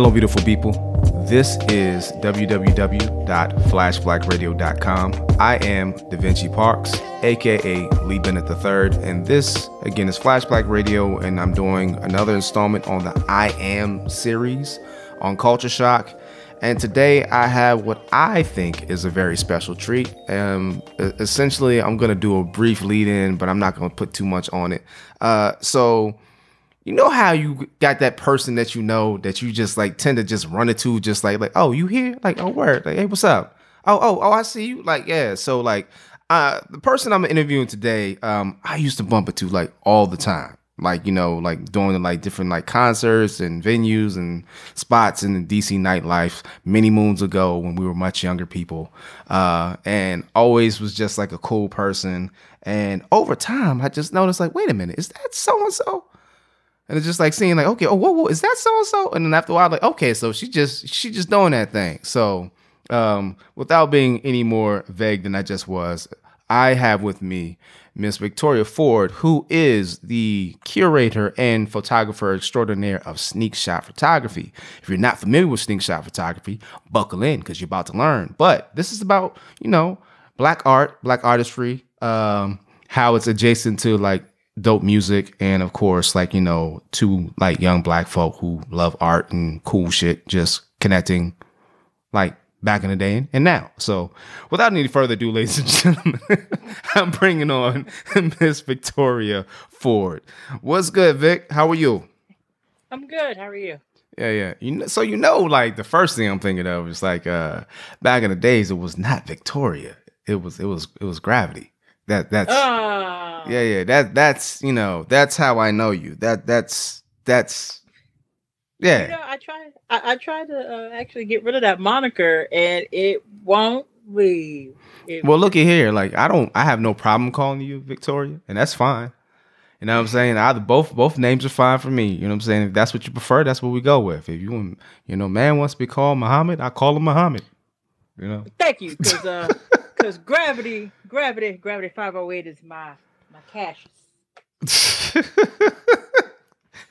Hello, beautiful people. This is www.flashblackradio.com. I am Da Vinci Parks, aka Lee Bennett III, and this again is Flash Black Radio, and I'm doing another installment on the I Am series on Culture Shock. And today I have what I think is a very special treat. Um, essentially, I'm going to do a brief lead in, but I'm not going to put too much on it. Uh, so, you know how you got that person that you know that you just like tend to just run into just like like oh you here? Like oh word. Like hey what's up? Oh oh oh I see you. Like yeah. So like uh the person I'm interviewing today um I used to bump into like all the time. Like you know like doing like different like concerts and venues and spots in the DC nightlife many moons ago when we were much younger people. Uh and always was just like a cool person. And over time I just noticed like wait a minute. Is that so and so and it's just like seeing like, okay, oh, whoa, whoa, is that so and so? And then after a while, like, okay, so she just she just doing that thing. So um, without being any more vague than I just was, I have with me Miss Victoria Ford, who is the curator and photographer extraordinaire of Sneak Shot Photography. If you're not familiar with Sneak Shot Photography, buckle in because you're about to learn. But this is about, you know, black art, black artistry, um, how it's adjacent to like dope music and of course like you know two like young black folk who love art and cool shit just connecting like back in the day and now. So without any further ado ladies and gentlemen i'm bringing on miss victoria ford. What's good vic? How are you? I'm good. How are you? Yeah yeah. You know, so you know like the first thing i'm thinking of is like uh back in the days it was not victoria. It was it was it was gravity. That that's uh, yeah, yeah. That that's you know that's how I know you. That that's that's yeah. You know, I try I, I tried to uh, actually get rid of that moniker, and it won't leave. It well, look at here. Like I don't, I have no problem calling you Victoria, and that's fine. You know what I'm saying? Either both both names are fine for me. You know what I'm saying? If that's what you prefer, that's what we go with. If you want, you know, man wants to be called Muhammad, I call him Muhammad. You know. Thank you, because uh, because gravity, gravity, gravity 508 is my my cash.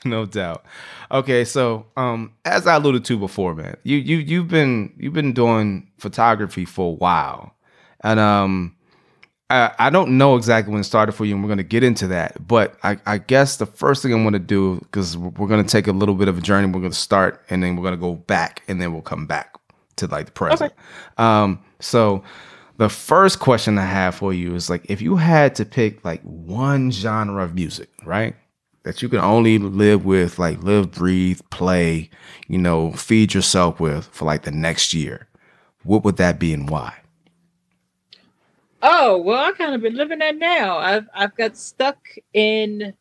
no doubt. Okay, so um, as I alluded to before, man, you you you've been you've been doing photography for a while, and um, I I don't know exactly when it started for you, and we're gonna get into that. But I I guess the first thing I want to do because we're gonna take a little bit of a journey. We're gonna start, and then we're gonna go back, and then we'll come back to like the present. Okay. Um, so the first question I have for you is like if you had to pick like one genre of music, right? That you can only live with, like live, breathe, play, you know, feed yourself with for like the next year, what would that be and why? Oh, well, I kind of been living that now. I've I've got stuck in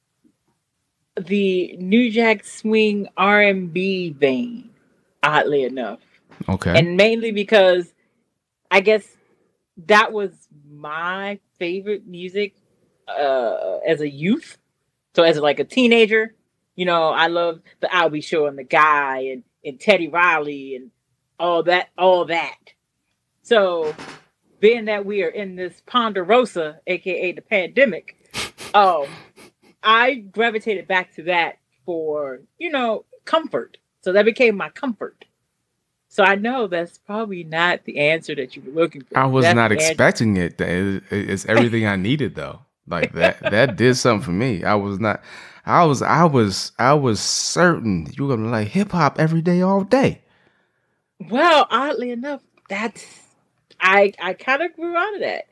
the New Jack Swing R and B vein, oddly enough. Okay. And mainly because I guess that was my favorite music uh, as a youth. So as like a teenager, you know, I love the Be Show and the Guy and, and Teddy Riley and all that, all that. So being that we are in this Ponderosa, aka the pandemic, um, I gravitated back to that for, you know, comfort. So that became my comfort. So I know that's probably not the answer that you were looking for. I was that's not expecting it. It's everything I needed though. Like that that did something for me. I was not I was I was I was certain you were gonna like hip hop every day, all day. Well, oddly enough, that's I I kind of grew out of that.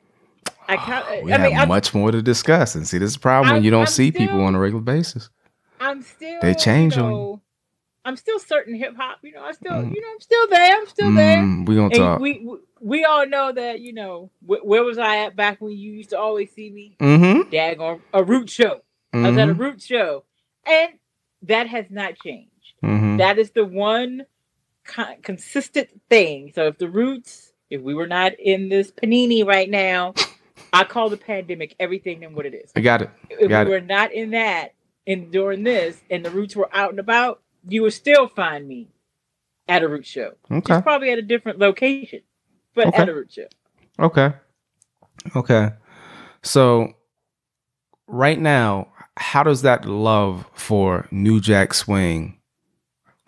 I kind of. we I have mean, much I'm, more to discuss, and see, this is the problem I'm, when you don't I'm see still, people on a regular basis. I'm still. They change you know, on you. I'm still certain hip hop. You know, I still, mm. you know, I'm still there. I'm still there. Mm, we gonna and talk. We, we, we all know that. You know, wh- where was I at back when you used to always see me? Mm-hmm. Dag on a root show. Mm-hmm. I was at a mm-hmm. root show, and that has not changed. Mhm. That is the one con- consistent thing. So if the roots, if we were not in this panini right now, I call the pandemic everything and what it is. I got it. If Got we it. were not in that and during this, and the roots were out and about, you would still find me at a root show. Okay. Probably at a different location, but Okay. at a root show. Okay. Okay. So right now, how does that love for New Jack Swing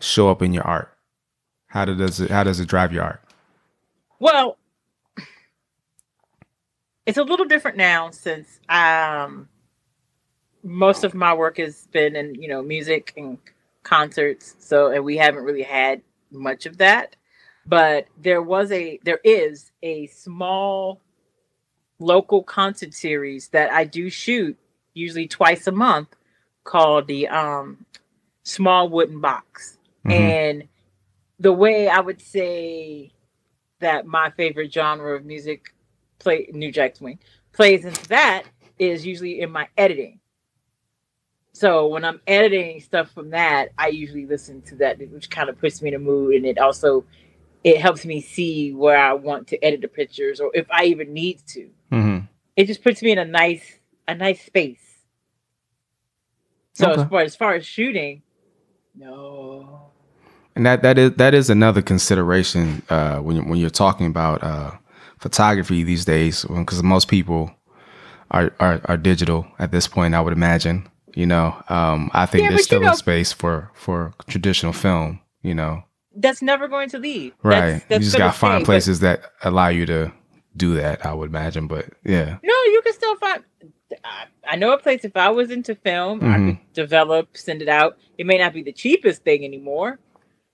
show up in your art? How does it how does it drive your art? Well, it's a little different now since um most of my work has been in, you know, music and concerts. So and we haven't really had much of that. But there was a there is a small local concert series that I do shoot usually twice a month called the um small wooden box. Mhm. And the way I would say that my favorite genre of music play New Jack Swing plays into that is usually in my editing. So when I'm editing stuff from that, I usually listen to that, which kind of puts me in a mood, and it also it helps me see where I want to edit the pictures, or if I even need to. Mhm. It just puts me in a nice a nice space. So Okay. as far as far as shooting, no. And that that is that is another consideration uh, when you, when you're talking about uh, photography these days, because most people are, are are digital at this point. I would imagine. You know, um, I think Yeah, there's still know- a space for for traditional film. You know, That's never going to leave. right? That's, that's you just gotta find stay, but- places that allow you to do that. I would imagine, but yeah, No, you can still find. I, I know a place. If I was into film, I Mhm. could develop, send it out. It may not be the cheapest thing anymore,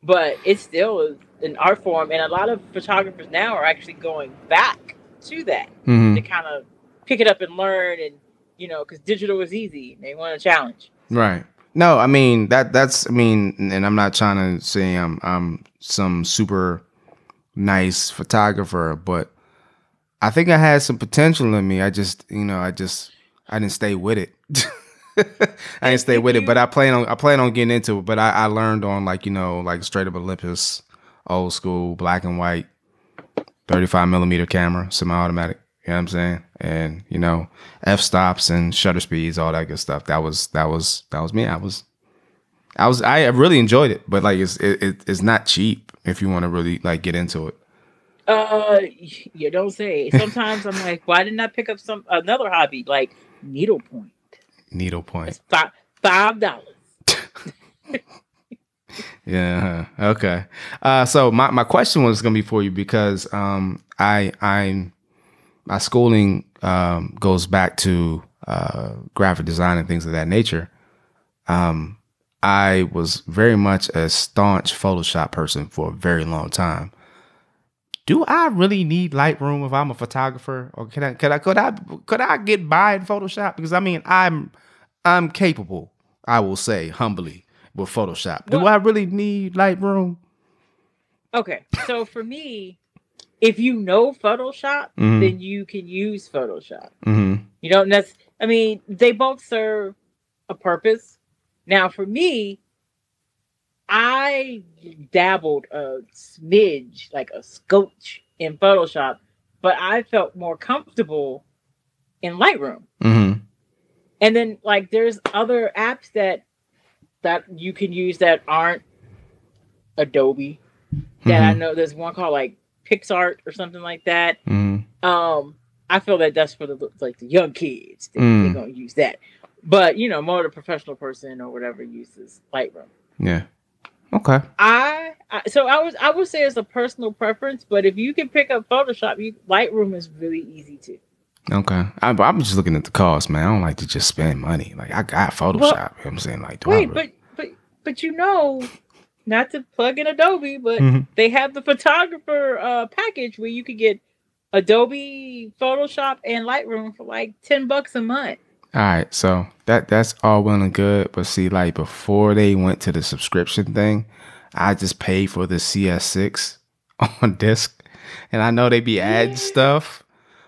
but it still is an art form. And a lot of photographers now are actually going back to that hmm to kind of pick it up and learn. And you know, because digital is easy, they want a challenge. right. No, I mean that that's I mean, and I'm not trying to say I'm I'm some super nice photographer, but I think I had some potential in me. I just, you know, I just I didn't stay with it. I didn't stay with it, but I plan on I plan on getting into it. But I, I learned on like you know like straight up Olympus, old school black and white, thirty five millimeter camera, semi automatic. You know what I'm saying? And you know f stops and shutter speeds, all that good stuff. That was that was that was me. I was I was I really enjoyed it, but like it's it, it, it's not cheap if you want to really like get into it. Uh, you don't say. Sometimes I'm like, why didn't I pick up some another hobby like needlepoint? Needlepoint. It's five five dollars. Yeah. Okay. Uh, so my, my question was gonna be for you because um, I I'm my schooling um, goes back to uh, graphic design and things of that nature. Um, I was very much a staunch Photoshop person for a very long time. Do I really need Lightroom if I'm a photographer, or can I could I could I could I get by in Photoshop? Because I mean I'm I'm capable. I will say humbly with Photoshop. Do Well- I really need Lightroom? Okay, so for me, if you know Photoshop, Mhm. then you can use Photoshop. Mm-hmm. You don't necessarily. I mean, they both serve a purpose. Now, for me, I dabbled a smidge, like a scotch, in Photoshop, but I felt more comfortable in Lightroom. Mm-hmm. And then, like, there's other apps that that you can use that aren't Adobe. That I know there's one called like PicsArt or something like that. Mm-hmm. Um, I feel that that's for the like the young kids. They, Mm. They're gonna use that. But you know, more the professional person or whatever uses Lightroom. Yeah. Okay. I, I so I was I would say it's a personal preference, but if you can pick up Photoshop, you Lightroom is really easy too. Okay. I, I'm just looking at the cost, man. I don't like to just spend money. Like I got Photoshop. you know what I'm saying, like, Wait, really- but but but you know, not to plug in Adobe, but Mhm. they have the photographer uh package where you could get Adobe Photoshop and Lightroom for like ten bucks a month. All right, so that that's all well and good, but see, like before they went to the subscription thing, I just paid for the CS6 on disc, and I know they be adding Yeah. stuff,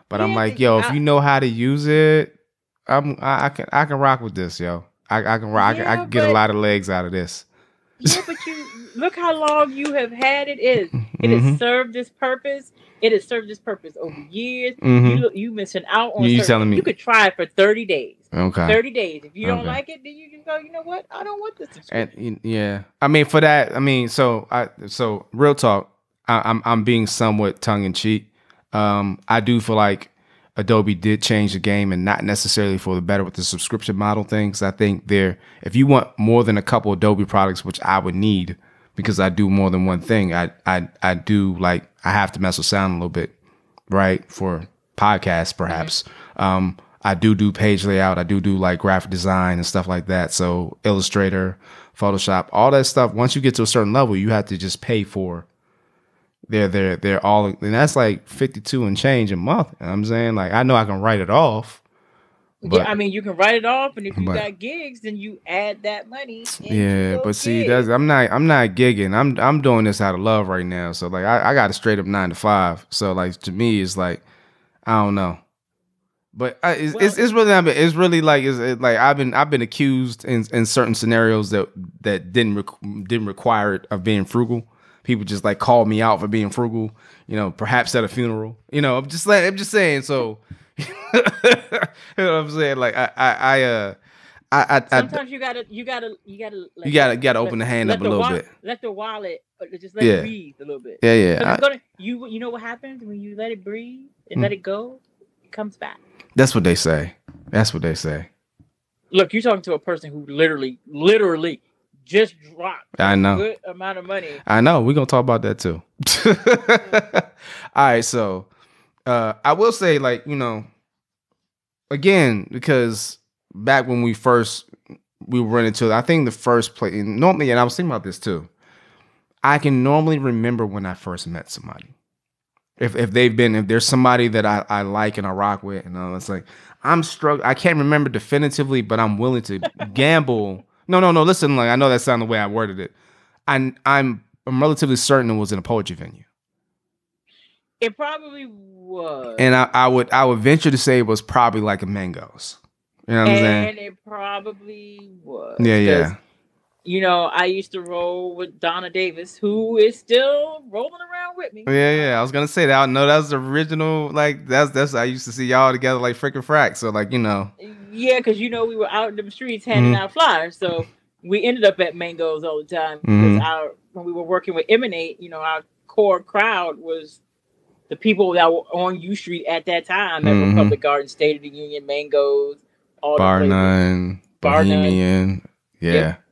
but I'm like, yo, if you know how to use it, I'm I, I can I can rock with this, yo. I, I can rock. I, can, I can get a lot of legs out of this. Yeah, but you look how long you have had it. Is it has Mhm. served this purpose? It has served this purpose over years. Mhm. You you missing out on. You telling me- you could try it for thirty days. Okay. Thirty days. If you don't like it, then you just go. You know what? I don't want this. And yeah, I mean for that, I mean so I so real talk. I, I'm I'm being somewhat tongue in cheek. Um, I do feel like Adobe did change the game, and not necessarily for the better with the subscription model things. I think there, if you want more than a couple Adobe products, which I would need because I do more than one thing, I I I do like I have to mess with sound a little bit, right? For podcasts, perhaps. Um, I do do page layout. I do do like graphic design and stuff like that. So Illustrator, Photoshop, all that stuff. Once you get to a certain level, you have to just pay for. They're they're they're all, and that's like fifty two and change a month. You know what I'm saying like I know I can write it off. But, yeah, I mean, you can write it off, and if you but- got gigs, then you add that money. yeah, but see, that's I'm not I'm not gigging. I'm I'm doing this out of love right now. So like I, I got a straight up nine to five. So like to me, it's like I don't know. But I, it's, it's Well- it's really not. It's really like it's it, like I've been I've been accused in, in certain scenarios that that didn't didn't require it of being frugal. People just like call me out for being frugal. You know, perhaps at a funeral. You know, I'm just like I'm just saying. So you know what I'm saying? Like I I, I uh I I, I Sometimes you gotta, you gotta, you gotta, let you gotta gotta let- open the hand up a little bit. Let the wallet uh, just let Yeah. it breathe a little bit. Yeah, yeah. I- gonna, you, you know what happens when you let it breathe and Hmm. let it go, it comes back. that's what they say. That's what they say. Look, you're talking to a person who literally, literally just dropped I know. good amount of money. I know. We're gonna talk about that too. All right, so uh I will say, like, you know, again, because back when we first we running into I think the first place and normally and I was thinking about this too. I can normally remember when I first met somebody. If if they've been if there's somebody that I, I like and I rock with, and uh, it's like I'm struggling. I can't remember definitively, but I'm willing to gamble. No, no, no. Listen, like I know that sounded the way I worded it. I'm I'm I'm relatively certain it was in a poetry venue, It probably was. and I, I would I would venture to say it was probably like a mangoes. You know what I'm saying? and it probably was. Yeah, yeah. You know, I used to roll with Donna Davis, who is still rolling around with me. Yeah, yeah. I was gonna say that. No, know that's the original. Like that's that's I used to see y'all together like freaking frack. So like you know, Yeah, because you know we were out in the streets handing Mhm. out flyers, so we ended up at Mangoes all the time because our when we were working with Emanate, you know, our core crowd was the people that were on U Street at that time at Mhm. Republic Garden, State of the Union, Mangoes, all bar the places. none, Bar None. bohemian, yeah, Yep.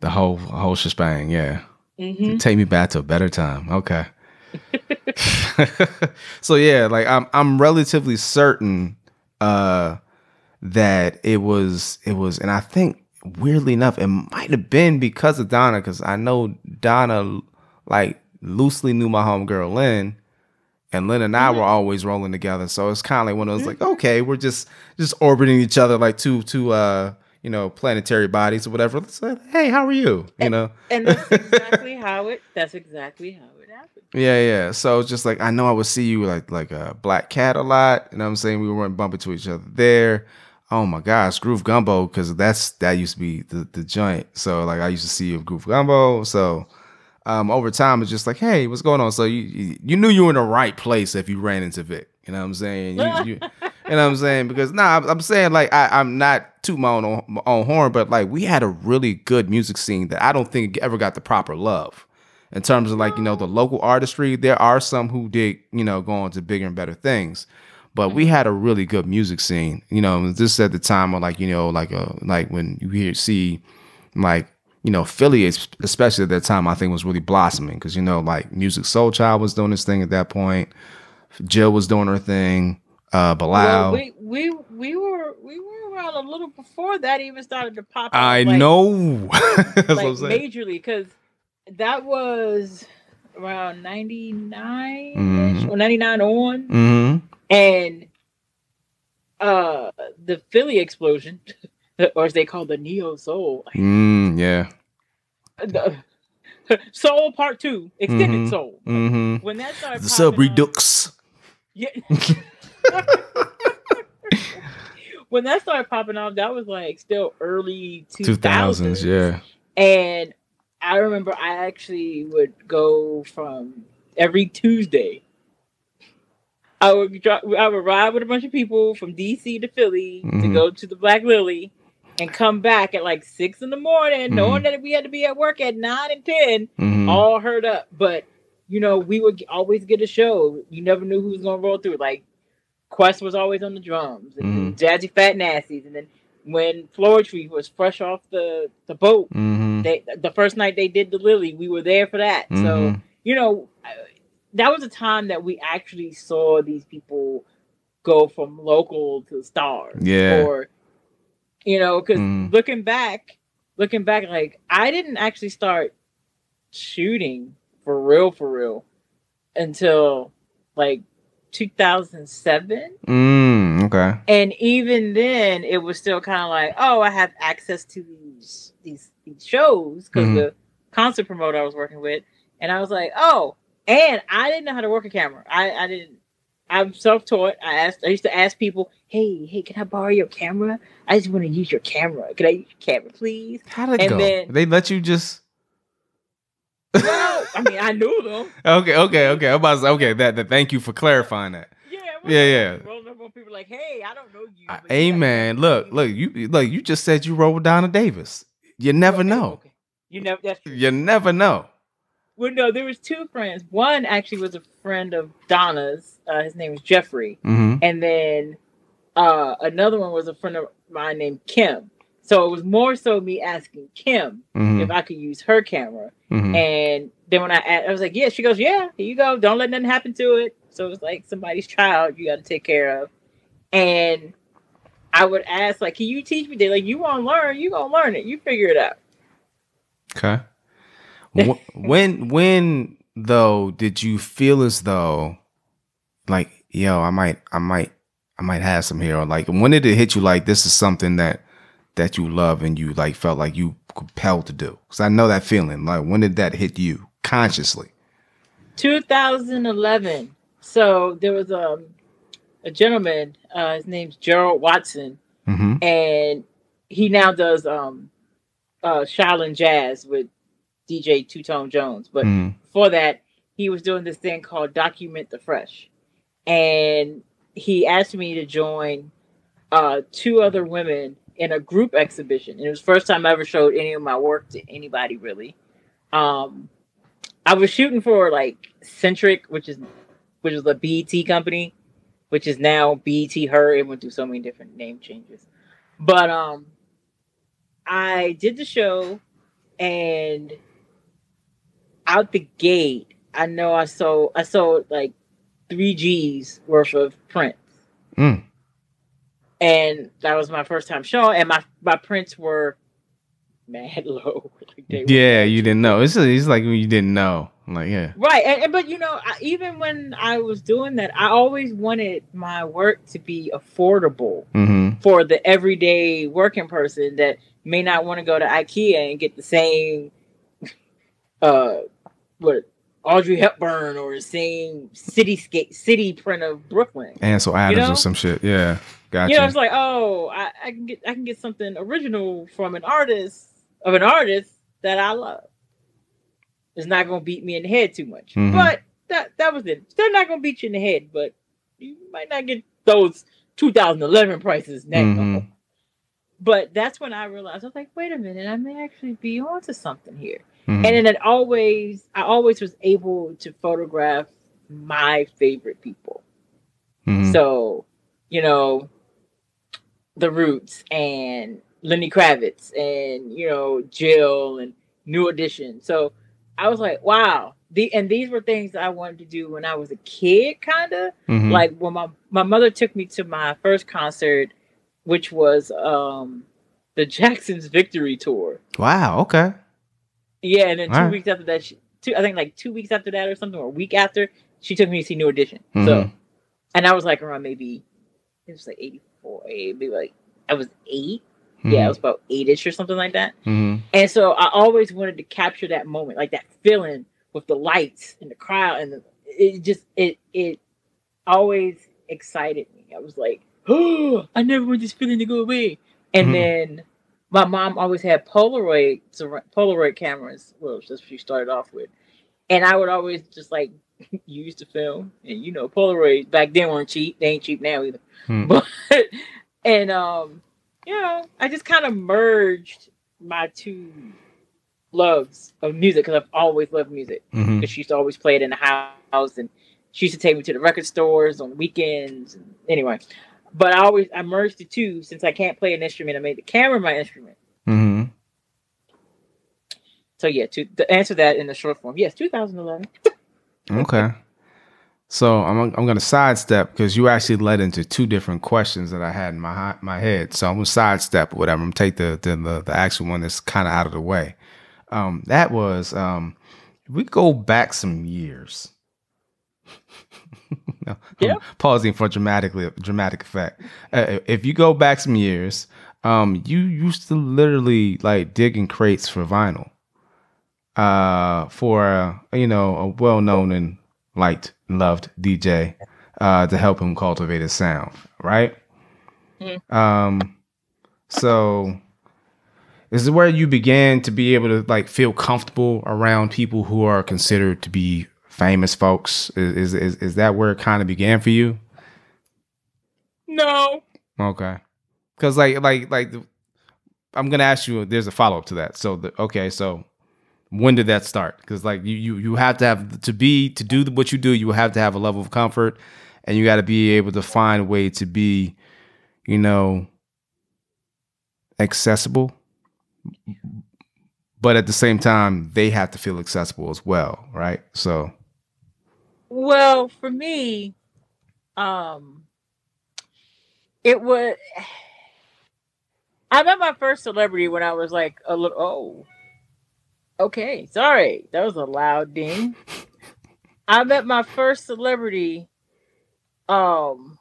The whole whole shebang. Yeah, Mhm. take me back to a better time. Okay. so yeah, like I'm I'm relatively certain uh that it was it was and I think weirdly enough it might have been because of Donna cuz I know Donna like loosely knew my homegirl Lynn and Lynn and I Mhm. were always rolling together. So it's kind of like one of those like okay, we're just just orbiting each other like two two uh you know planetary bodies or whatever. Let's say, hey, how are you? You know. And that's exactly how it. That's exactly how it happened. Yeah, yeah. So it's just like I know I would see you like like a black cat a lot, and I'm saying we weren't bumping to each other there. Oh my gosh, Groove Gumbo, because that's that used to be the, the joint. So like I used to see you Groove Gumbo. So um over time it's just like, hey, what's going on? So you you, you knew you were in the right place if you ran into Vic. You know what I'm saying? You, you, you know what I'm saying? Because nah, I'm, I'm saying like I, I'm not too my own my own horn, but like we had a really good music scene that I don't think ever got the proper love. In terms of like you know the local artistry there are some who did you know go on to bigger and better things but we had a really good music scene. You know this is at the time of like you know like uh like when you hear see like you know philly especially at that time i think was really blossoming because you know like Musiq Soulchild was doing this thing at that point. Jill was doing her thing uh Bilal. Well, we we we were we were around a little before that even started to pop. Out, i like, know That's what like I'm majorly because that was around 99 Mhm. or 99 on Mhm. and uh the philly explosion or as they call the neo soul mm, yeah the, soul part two extended Mhm. soul mm-hmm when that started the sub off- redux yeah when that started popping off that was like still early 2000s, 2000s yeah and I remember I actually would go from every Tuesday. I would drop, I would ride with a bunch of people from DC to Philly to Mhm. go to the Black Lily and come back at like six in the morning, knowing that we had to be at work at nine and 10 Mhm. all heard up. But you know, we would always get a show. You never knew who was gonna roll through. Like Quest was always on the drums, and Mhm. Jazzyfatnastees, and then when Floetry was fresh off the the boat, Mhm. they the first night they did the Lily, we were there for that. So Mhm. you know, that was a time that we actually saw these people go from local to stars. Yeah. Or you know, because Mhm. looking back, looking back, like I didn't actually start shooting for real, for real, until like 2007. Mm, okay. And even then, it was still kind of like, oh, I have access to these these, these shows because Mhm. the concert promoter I was working with, and I was like, oh, and I didn't know how to work a camera. I I didn't. I'm self-taught. I asked. I used to ask people, "Hey, hey, can I borrow your camera? I just want to use your camera. Can I use your camera, please?" How'd it And go? then- they let you just. Well, I mean, I knew them. okay, okay, okay. I'm about to say, okay, that, that. Thank you for clarifying that. Yeah, Yeah, yeah. Rolling up on people like, "Hey, I don't know you." Hey man, look, look, you look, you just said you rode with Donna Davis. You never Okay, know. okay. You never. That's true. You never know. Well, no, there was two friends. One actually was a friend of Donna's. Uh, his name was Jeffrey, Mm-hmm. and then uh, another one was a friend of mine named Kim. So it was more so me asking Kim Mm-hmm. if I could use her camera, mm-hmm. and then when i i was like, "Yeah," she goes, "Yeah, here you go. Don't let nothing happen to it." So it's like somebody's child you got to take care of, and I would ask like, "Can you teach me?" They're like, "You want to learn? You gonna learn it. You figure it out." Okay. When when though did you feel as though like yo I might I might I might have some here or like when did it hit you like this is something that that you love and you like felt like you compelled to do because I know that feeling like when did that hit you consciously 2011. So there was um, a gentleman. Uh, his name's Gerald Watson, mm-hmm. and he now does um, uh, Shaolin Jazz with DJ Two Tone Jones. But mm before that, he was doing this thing called Document the Fresh, and he asked me to join uh, two other women in a group exhibition. And it was the first time I ever showed any of my work to anybody really. Um, I was shooting for like Centric, which is which is a BET company, which is now BET Her. It went through so many different name changes. But um I did the show and out the gate, I know I sold I sold like three G's worth of prints. Mm. And that was my first time showing, and my my prints were mad low. Like, yeah you didn't know it's it's like when you didn't know like yeah Right, and, and- but you know, I, even when I was doing that, I always wanted my work to be affordable mm-hmm. for the everyday working person that may not want to go to IKEA and get the same, uh, what Audrey Hepburn or the same cityscape city print of Brooklyn. Ansel Adams know? or some shit yeah gotcha You know, it's like, oh, I, I can get I can get something original from an artist of an artist that I love. It's not gonna beat me in the head too much. Mhm. But that that was it. They're not gonna beat you in the head, but you might not get those 2011 prices now. Mhm. But that's when I realized I was like, wait a minute, I may actually be onto something here. Mhm. And then it always I always was able to photograph my favorite people. Mhm. So, you know, the Roots and Lenny Kravitz and you know Jill and New Edition. So I was like, wow. The and these were things I wanted to do when I was a kid, kind of Mhm. like when my my mother took me to my first concert, which was um the Jacksons Victory Tour. wow okay Yeah, and then two Alright. weeks after that, she, two I think like two weeks after that or something, or a week after, she took me to see New Edition. So Mhm. and I was like around maybe it was like 84, maybe like I was 8 Yeah, I was about eight-ish or something like that. Mhm. And so I always wanted to capture that moment, like that feeling with the lights and the crowd, and the, it just it it always excited me. I was like, oh, I never want this feeling to go away. And Mhm. then my mom always had Polaroid Polaroid cameras. Well, that's what she started off with, and I would always just like use the film. And you know, Polaroid back then weren't cheap. They ain't cheap now either. Hmm. But and um, you know, I just kind of merged my two loves of music because I've always loved music. Because mm-hmm. she used to always play it in the house, and she used to take me to the record stores on weekends. And Anyway, but I always I merged the two since I can't play an instrument. I made the camera my instrument. Mm-hmm. So yeah, to, to answer that in the short form, yes, 2011. okay. So I'm I'm gonna sidestep because you actually led into two different questions that I had in my my head. So I'm gonna sidestep whatever. I'm gonna take the the the, the actual one that's kind of out of the way. Um, that was um, we go back some years. No, yeah. I'm pausing for dramatically dramatic effect. Uh, if you go back some years, um, you used to literally like dig in crates for vinyl. Uh, for uh, you know a well known and liked and loved DJ uh, to help him cultivate his sound, right? Mm-hmm. Um, so is it where you began to be able to like feel comfortable around people who are considered to be famous folks? Is is is that where it kind of began for you? No. Okay. Because like like like I'm gonna ask you. There's a follow up to that. So the, okay, so when did that start? Because like you you you have to have to be to do what you do. You have to have a level of comfort, and you got to be able to find a way to be, you know, accessible. But at the same time, they have to feel accessible as well, right? So, well, for me, um, it was. I met my first celebrity when I was like a little. Oh, Okay, sorry. That was a loud ding. I met my first celebrity um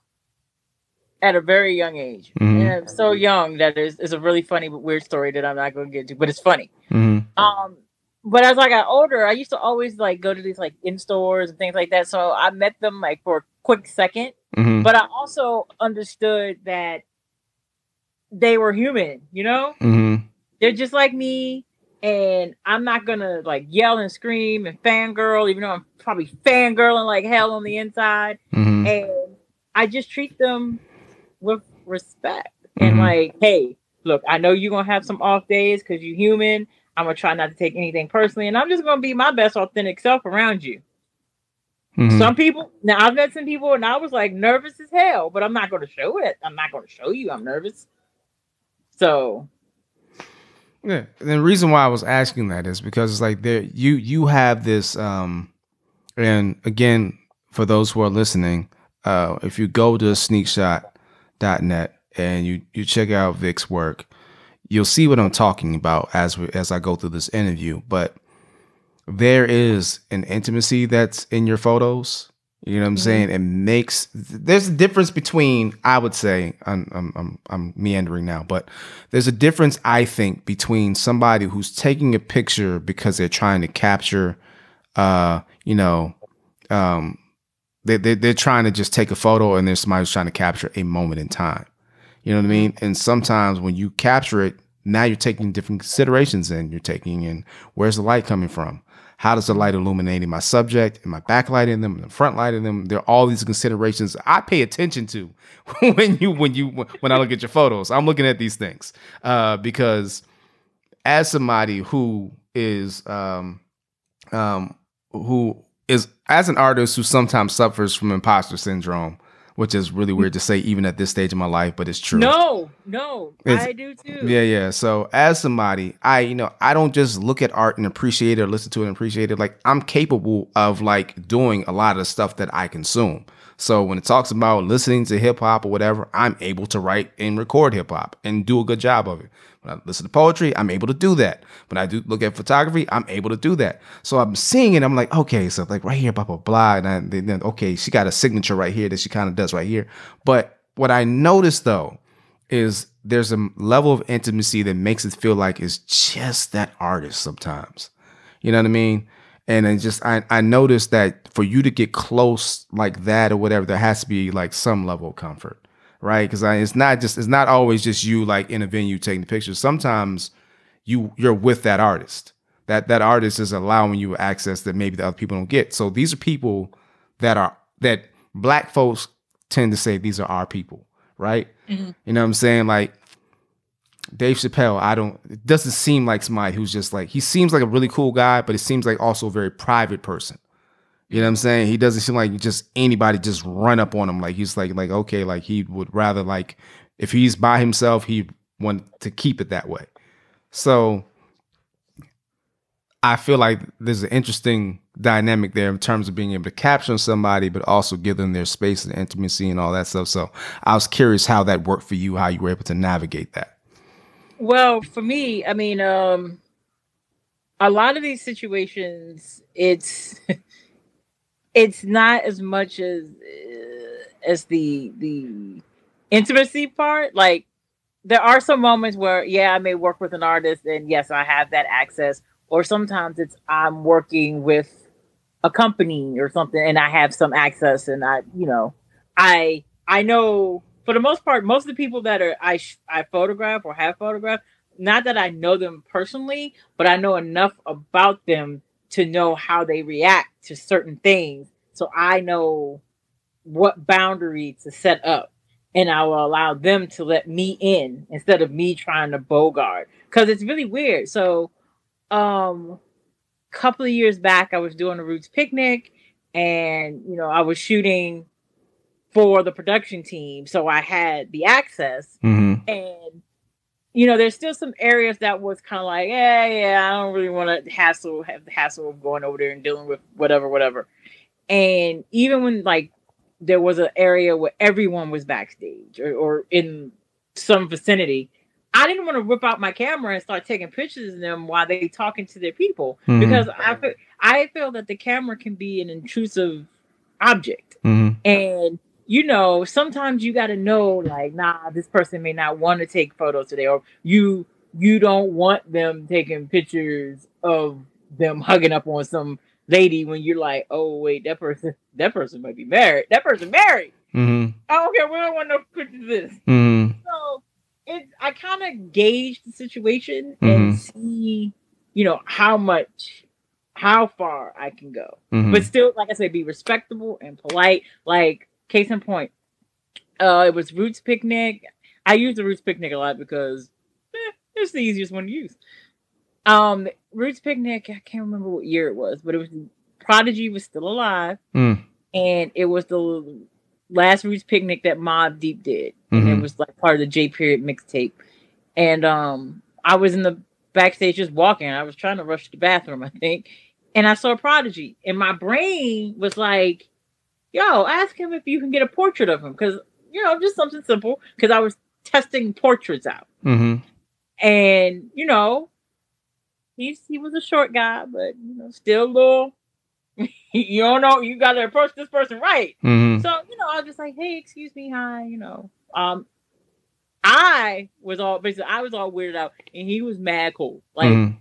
at a very young age. Mm-hmm. And I'm so young that is is a really funny but weird story that I'm not gonna get to, but it's funny. Mm-hmm. Um but as I got older, I used to always like go to these like in stores and things like that. So I met them like for a quick 2nd mm-hmm. but I also understood that they were human, you know? Mm-hmm. They're just like me and I'm not gonna like yell and scream and fangirl, even though I'm probably fangirling like hell on the inside. Mm-hmm. And I just treat them with respect mm-hmm. and like, hey, look, I know you're gonna have some off days because you're human. I'm gonna try not to take anything personally, and I'm just gonna be my best authentic self around you. Mm-hmm. Some people now I've met some people and I was like nervous as hell, but I'm not gonna show it. I'm not gonna show you I'm nervous. So yeah, the reason why I was asking that is because it's like there you you have this um and again for those who are listening, uh if you go to sneakshot.net and you you check out Vic's work, you'll see what I'm talking about as we, as I go through this interview, but there is an intimacy that's in your photos you know what I'm mm-hmm. saying? It makes there's a difference between I would say I'm, I'm I'm I'm meandering now, but there's a difference I think between somebody who's taking a picture because they're trying to capture, uh, you know, um, they they they're trying to just take a photo and there's somebody who's trying to capture a moment in time. You know what I mean? And sometimes when you capture it, now you're taking different considerations in. You're taking in where's the light coming from? How does the light illuminating my subject? Am I backlighting them? Am I front lighting them? There are all these considerations I pay attention to when you when you when I look at your photos. I'm looking at these things uh, because as somebody who is um, um, who is as an artist who sometimes suffers from imposter syndrome, which is really weird to say even at this stage of my life, but it's true. No, no, it's, I do too. Yeah, yeah. So as somebody, I you know I don't just look at art and appreciate it or listen to it and appreciate it. Like I'm capable of like doing a lot of the stuff that I consume. So when it talks about listening to hip hop or whatever, I'm able to write and record hip hop and do a good job of it. When I listen to poetry, I'm able to do that. When I do look at photography, I'm able to do that. So I'm seeing it. I'm like, okay, so like right here, blah blah blah. And then okay, she got a signature right here that she kind of does right here. But what I noticed though is there's a level of intimacy that makes it feel like it's just that artist sometimes. You know what I mean? And it just I I noticed that for you to get close like that or whatever, there has to be like some level of comfort. Right? Because it's not just it's not always just you like in a venue taking the pictures. Sometimes you you're with that artist. That that artist is allowing you access that maybe the other people don't get. So these are people that are that black folks tend to say these are our people, right? Mm-hmm. You know what I'm saying? Like Dave Chappelle, I don't it doesn't seem like somebody who's just like he seems like a really cool guy, but it seems like also a very private person. You know what I'm saying? He doesn't seem like just anybody just run up on him. Like he's like like okay, like he would rather like if he's by himself, he want to keep it that way. So I feel like there's an interesting dynamic there in terms of being able to capture somebody, but also give them their space and intimacy and all that stuff. So I was curious how that worked for you, how you were able to navigate that. Well, for me, I mean, um, a lot of these situations, it's it's not as much as uh, as the the intimacy part. Like there are some moments where, yeah, I may work with an artist, and yes, I have that access or sometimes it's I'm working with a company or something and I have some access and I, you know, I I know for the most part most of the people that are I I photograph or have photographed, not that I know them personally, but I know enough about them to know how they react to certain things. So I know what boundary to set up and I will allow them to let me in instead of me trying to bogart because it's really weird. So um a couple of years back I was doing a roots picnic and you know I was shooting for the production team so I had the access mm-hmm. and you know there's still some areas that was kind of like yeah yeah I don't really want to hassle have the hassle of going over there and dealing with whatever whatever and even when like there was an area where everyone was backstage or, or in some vicinity I didn't want to whip out my camera and start taking pictures of them while they talking to their people mm-hmm. because I feel, I feel that the camera can be an intrusive object, mm-hmm. and you know sometimes you got to know like nah this person may not want to take photos today or you you don't want them taking pictures of them hugging up on some lady when you're like oh wait that person that person might be married that person married mm-hmm. I don't care we don't want no pictures of this mm-hmm. so it I kind of gauge the situation mm-hmm. and see, you know, how much how far I can go. Mm-hmm. But still, like I said, be respectable and polite. Like, case in point, uh, it was Roots Picnic. I use the Roots Picnic a lot because eh, it's the easiest one to use. Um, Roots Picnic, I can't remember what year it was, but it was Prodigy was still alive. Mm. And it was the last Roots Picnic that Mobb Deep did, and mm-hmm. it was like part of the J Period mixtape. And um, I was in the backstage just walking. I was trying to rush to the bathroom, I think, and I saw Prodigy, and my brain was like, "Yo, ask him if you can get a portrait of him," because you know, just something simple. Because I was testing portraits out, mm-hmm. and you know, he's he was a short guy, but you know, still a little you don't know you got to approach this person right mm-hmm. so you know i was just like hey excuse me hi you know um i was all basically i was all weirded out and he was mad cool like mm-hmm.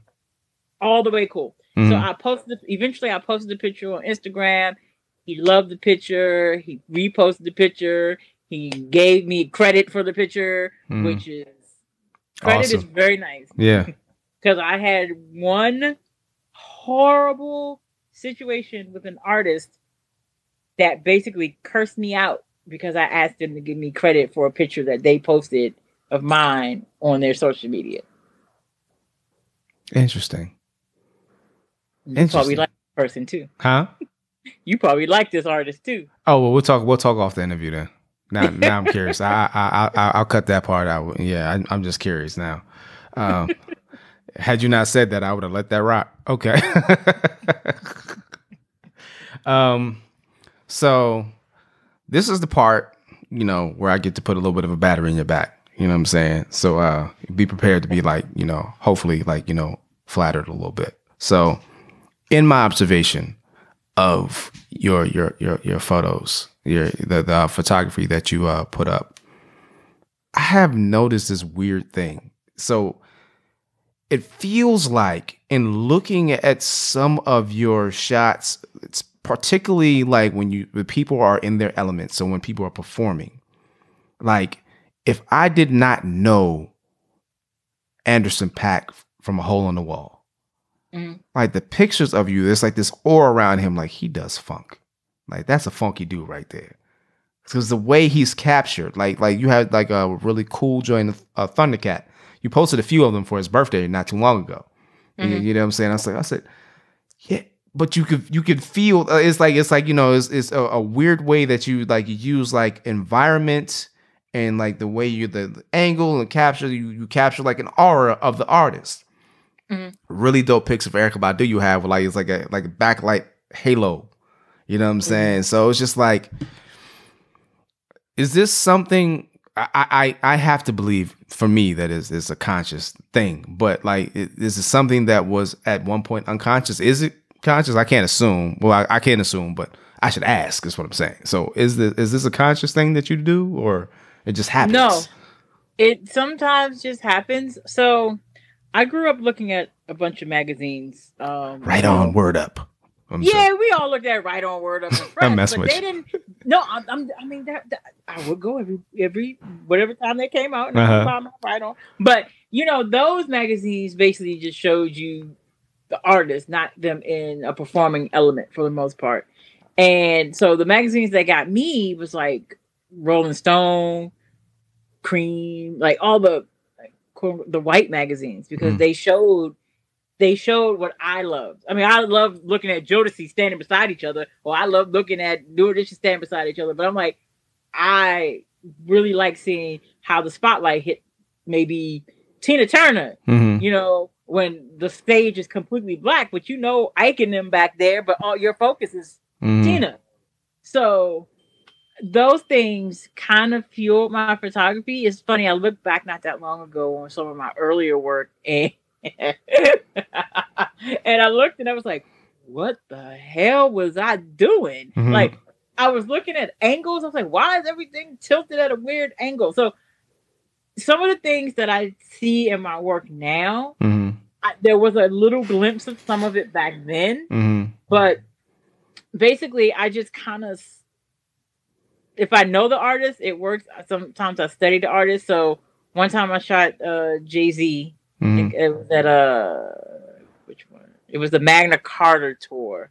all the way cool mm-hmm. so i posted eventually i posted the picture on instagram he loved the picture he reposted the picture he gave me credit for the picture mm-hmm. which is credit awesome. is very nice yeah because i had one horrible situation with an artist that basically cursed me out because I asked them to give me credit for a picture that they posted of mine on their social media. Interesting. You Interesting. probably like this person too. Huh? you probably like this artist too. Oh well, we'll talk. We'll talk off the interview then. Now, now I'm curious. I, I, I, I'll cut that part out. Yeah, I, am just curious now. Um, had you not said that, I would have let that rock. Okay. um, so this is the part, you know, where I get to put a little bit of a battery in your back. You know what I'm saying? So uh, be prepared to be like, you know, hopefully like, you know, flattered a little bit. So in my observation of your your your your photos, your the, the photography that you uh, put up, I have noticed this weird thing. So it feels like in looking at some of your shots, it's particularly like when you the people are in their element. So when people are performing, like if I did not know Anderson .Paak from a hole in the wall, mm-hmm. like the pictures of you, there's like this aura around him, like he does funk. Like that's a funky dude right there. Because the way he's captured, like like you had like a really cool joint, uh, Thundercat. You posted a few of them for his birthday not too long ago. Mm-hmm. You, you know what I'm saying? I was like, I said, yeah, but you could you could feel uh, it's like it's like you know it's, it's a, a, weird way that you like you use like environment and like the way you the, the angle and capture you you capture like an aura of the artist. Mm-hmm. Really dope pics of Erykah Badu you have like it's like a like a backlight halo. You know what I'm mm-hmm. saying? So it's just like, is this something I, I I have to believe for me that is is a conscious thing, but like is it something that was at one point unconscious? Is it conscious? I can't assume. Well, I, I can't assume, but I should ask. Is what I'm saying. So is this is this a conscious thing that you do, or it just happens? No, it sometimes just happens. So I grew up looking at a bunch of magazines. Um, right on, word up. I'm yeah, we all looked at right on word up and fresh, but they didn't. No, I, I'm, i mean that, that, I would go every every whatever time they came out, and uh-huh. right on. But you know, those magazines basically just showed you the artist, not them in a performing element for the most part. And so the magazines that got me was like Rolling Stone, Creem, like all the the white magazines because mm. they showed they showed what I loved. I mean, I love looking at Jodeci standing beside each other, or I love looking at New Edition standing beside each other. But I'm like, I really like seeing how the spotlight hit maybe Tina Turner, mm-hmm. you know, when the stage is completely black, but you know Ike and them back there, but all your focus is mm. Tina. So those things kind of fueled my photography. It's funny, I look back not that long ago on some of my earlier work and and I looked and I was like, what the hell was I doing? Mm-hmm. Like I was looking at angles. I was like, why is everything tilted at a weird angle? So some of the things that I see in my work now, mm-hmm. I, there was a little glimpse of some of it back then, mm-hmm. but basically, I just kind of, if I know the artist, it works. Sometimes I study the artist. So one time I shot uh, Jay Z. Mm-hmm. It was at uh, which one? It was the Magna Carta tour,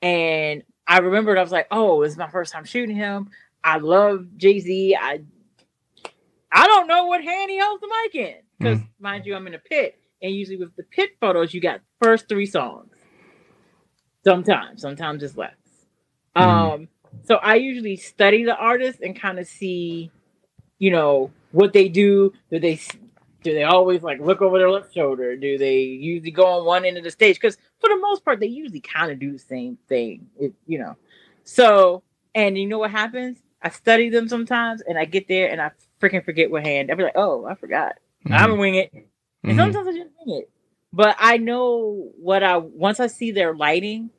and I remembered I was like, "Oh, it's my first time shooting him. I love Jay Z. I I don't know what hand he holds the mic in because, mm. mind you, I'm in a pit, and usually with the pit photos, you got first three songs. Sometimes, sometimes it's less. Mm. Um, so I usually study the artist and kind of see, you know, what they do. Do they do they always like look over their left shoulder? Do they usually go on one end of the stage? Because for the most part, they usually kind of do the same thing. It, you know, so and you know what happens? I study them sometimes, and I get there and I freaking forget what hand. I'll be like, oh, I forgot. Mm-hmm. I'm gonna wing it. And mm-hmm. sometimes I just wing it. But I know what I once I see their lighting,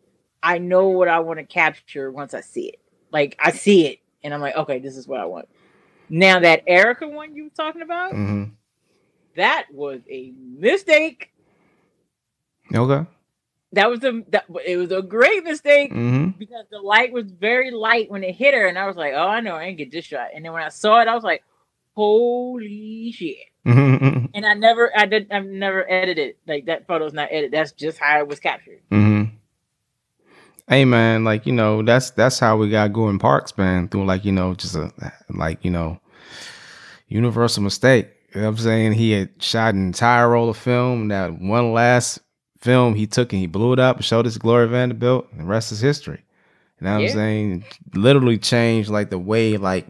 I know what I want to capture once I see it. Like I see it and I'm like, okay, this is what I want. Now that Erykah one you were talking about, mm-hmm. that was a mistake. Okay. That was a that it was a great mistake mm-hmm. because the light was very light when it hit her, and I was like, oh, I know I didn't get this shot. And then when I saw it, I was like, holy shit. Mm-hmm. And I never, I did, I've never edited like that. Photo's not edited. That's just how it was captured. Mm-hmm. Hey man, like you know, that's that's how we got Gordon Parks, man. Through like you know, just a like you know, universal mistake. You know what I'm saying? He had shot an entire roll of film. That one last film he took and he blew it up and showed us Gloria Vanderbilt. And the rest is history. You know what yeah. I'm saying? Literally changed like the way like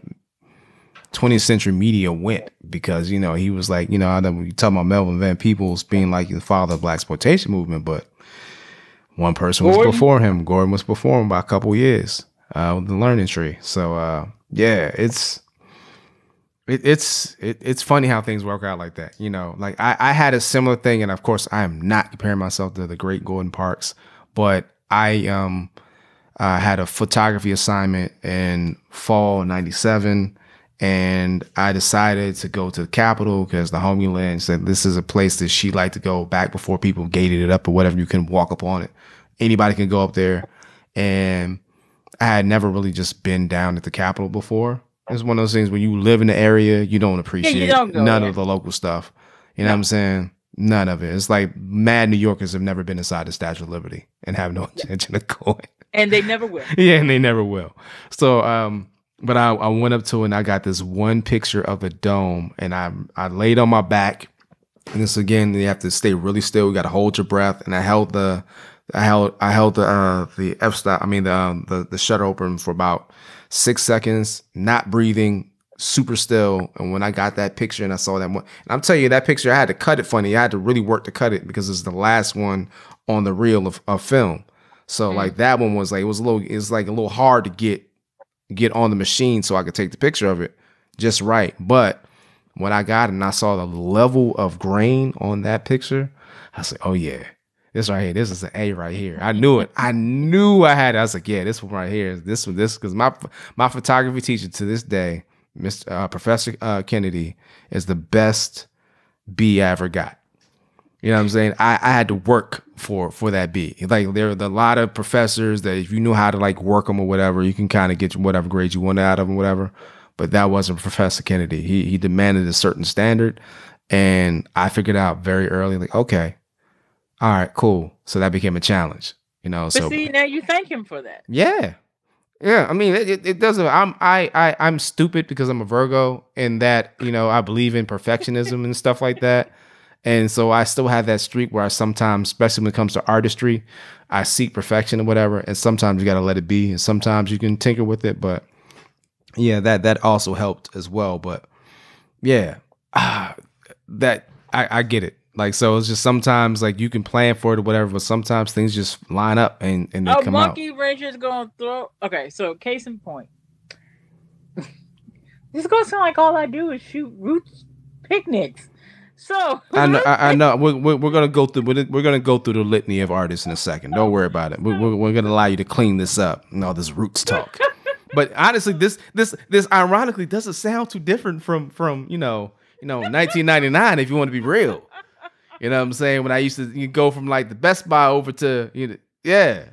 20th century media went because you know he was like you know I know you talk about Melvin Van Peebles being like the father of blaxploitation movement, but one person Gordon. was before him. Gordon was before him by a couple years uh, with the Learning Tree. So uh, yeah, it's it, it's it, it's funny how things work out like that. You know, like I, I had a similar thing, and of course I am not comparing myself to the great Gordon Parks, but I um I had a photography assignment in fall '97 and I decided to go to the Capitol because the homie Lynn said this is a place that she liked to go back before people gated it up or whatever. You can walk up on it. Anybody can go up there. And I had never really just been down at the Capitol before. It's one of those things when you live in the area, you don't appreciate don't none there. of the local stuff. You know what I'm saying? None of it. It's like mad New Yorkers have never been inside the Statue of Liberty and have no intention of going. And they never will. yeah, and they never will. So, um, but I, I went up to it and I got this one picture of the dome, and I I laid on my back. And this again, you have to stay really still. You got to hold your breath. And I held the, I held I held the uh, the f stop. I mean the um, the the shutter open for about six seconds, not breathing, super still. And when I got that picture and I saw that one, and I'm telling you that picture, I had to cut it funny. I had to really work to cut it because it's the last one on the reel of, of film. So Mm. like that one was like it was a little it's like a little hard to get get on the machine so I could take the picture of it just right. But when I got and I saw the level of grain on that picture, I was like, oh yeah, this right here, this is an A right here. I knew it. I knew I had it. I was like, yeah, this one right here, this one, this because my my photography teacher to this day, Mr. Uh, Professor uh, Kennedy, is the best B I ever got. You know what I'm saying? I, I had to work for for that B. Like there are a lot of professors that if you knew how to like work them or whatever, you can kind of get whatever grade you want out of them, whatever. But that wasn't Professor Kennedy. He he demanded a certain standard, and I figured out very early, like, okay, all right, cool. So that became a challenge. You know, But so see, now you thank him for that. yeah. Yeah, I mean, it, it- it doesn't. I'm I I I'm stupid because I'm a Virgo, and that you know I believe in perfectionism and stuff like that, and so I still have that streak where I sometimes, especially when it comes to artistry, I seek perfection or whatever, and sometimes you got to let it be, and sometimes you can tinker with it, but yeah, that that also helped as well. But yeah, ah, that I I get it. Like so, it's just sometimes like you can plan for it or whatever, but sometimes things just line up and and they A come out. monkey wrench is gonna throw. Okay, so case in point, this is gonna sound like all I do is shoot roots picnics. So I know. I, I know. We're, we're, we're gonna go through. We're, we're gonna go through the litany of artists in a second. Don't worry about it. We're, we're, gonna allow you to clean this up and all this roots talk. But honestly, this this this ironically doesn't sound too different from from you know you know 1999. If you want to be real, you know what I'm saying. When I used to you go from like the Best Buy over to you know yeah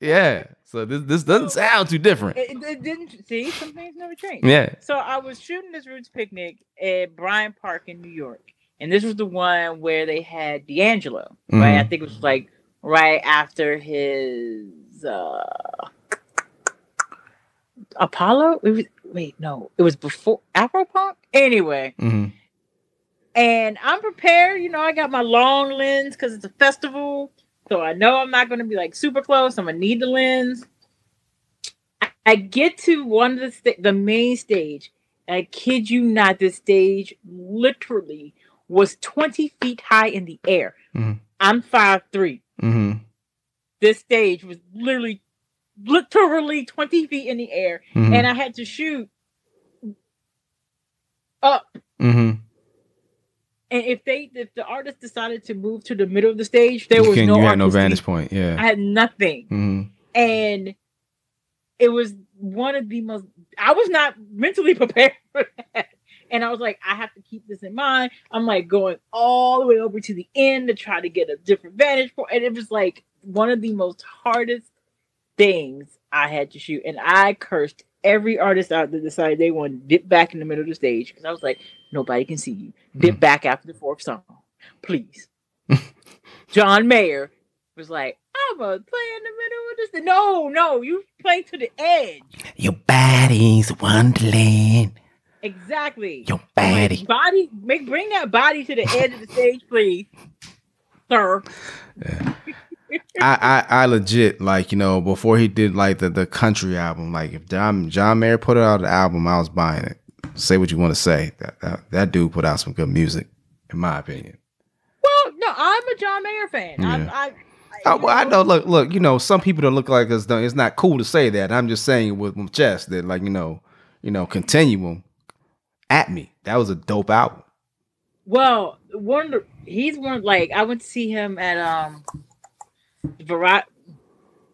yeah. So this this doesn't sound too different. it, it didn't see some things never change. Yeah. So I was shooting this roots picnic at Bryant Park in New York, and this was the one where they had D'Angelo. Right, I Mhm. think it was like right after his uh Apollo. It was wait, no, it was before Afropunk. Anyway, hmm and I'm prepared. You know, I got my long lens because it's a festival, so I know I'm not going to be like super close. I'm gonna need the lens. I, I get to one of the sta- the main stage. I kid you not, this stage literally was 20 feet high in the air. Mhm. I'm five three. hmm This stage was literally, literally 20 feet in the air, hmm and I had to shoot up hmm And if they, if the artist decided to move to the middle of the stage, there you, was can- no you had no vantage point. Yeah. I had nothing, hmm and it was one of the most. I was not mentally prepared for that, and I was like, I have to keep this in mind. I'm like going all the way over to the end to try to get a different vantage point. and it was like one of the most hardest things I had to shoot, and I cursed every artist out that decided they want to dip back in the middle of the stage because I was like, nobody can see you. Dip Mhm. back after the fourth song, please. John Mayer was like, I'm gonna play in the middle of this. No, no, you play to the edge. Your body's wonderland. Exactly. Your I'm like, body. body, make bring that body to the edge of the stage, please, sir. I, I I legit like you know before he did like the the country album like if John John Mayer put out an album I was buying it. Say what you want to say. That, that that dude put out some good music, in my opinion. Well, no, I'm a John Mayer fan. Yeah. I'm, I, I, Oh, well, I know. Look, look. You know, some people don't look like us. Don't. It's not cool to say that. I'm just saying with my chest that, like, you know, you know, continuum at me. That was a dope album. Well, one of the, he's one like I went to see him at um Verizon.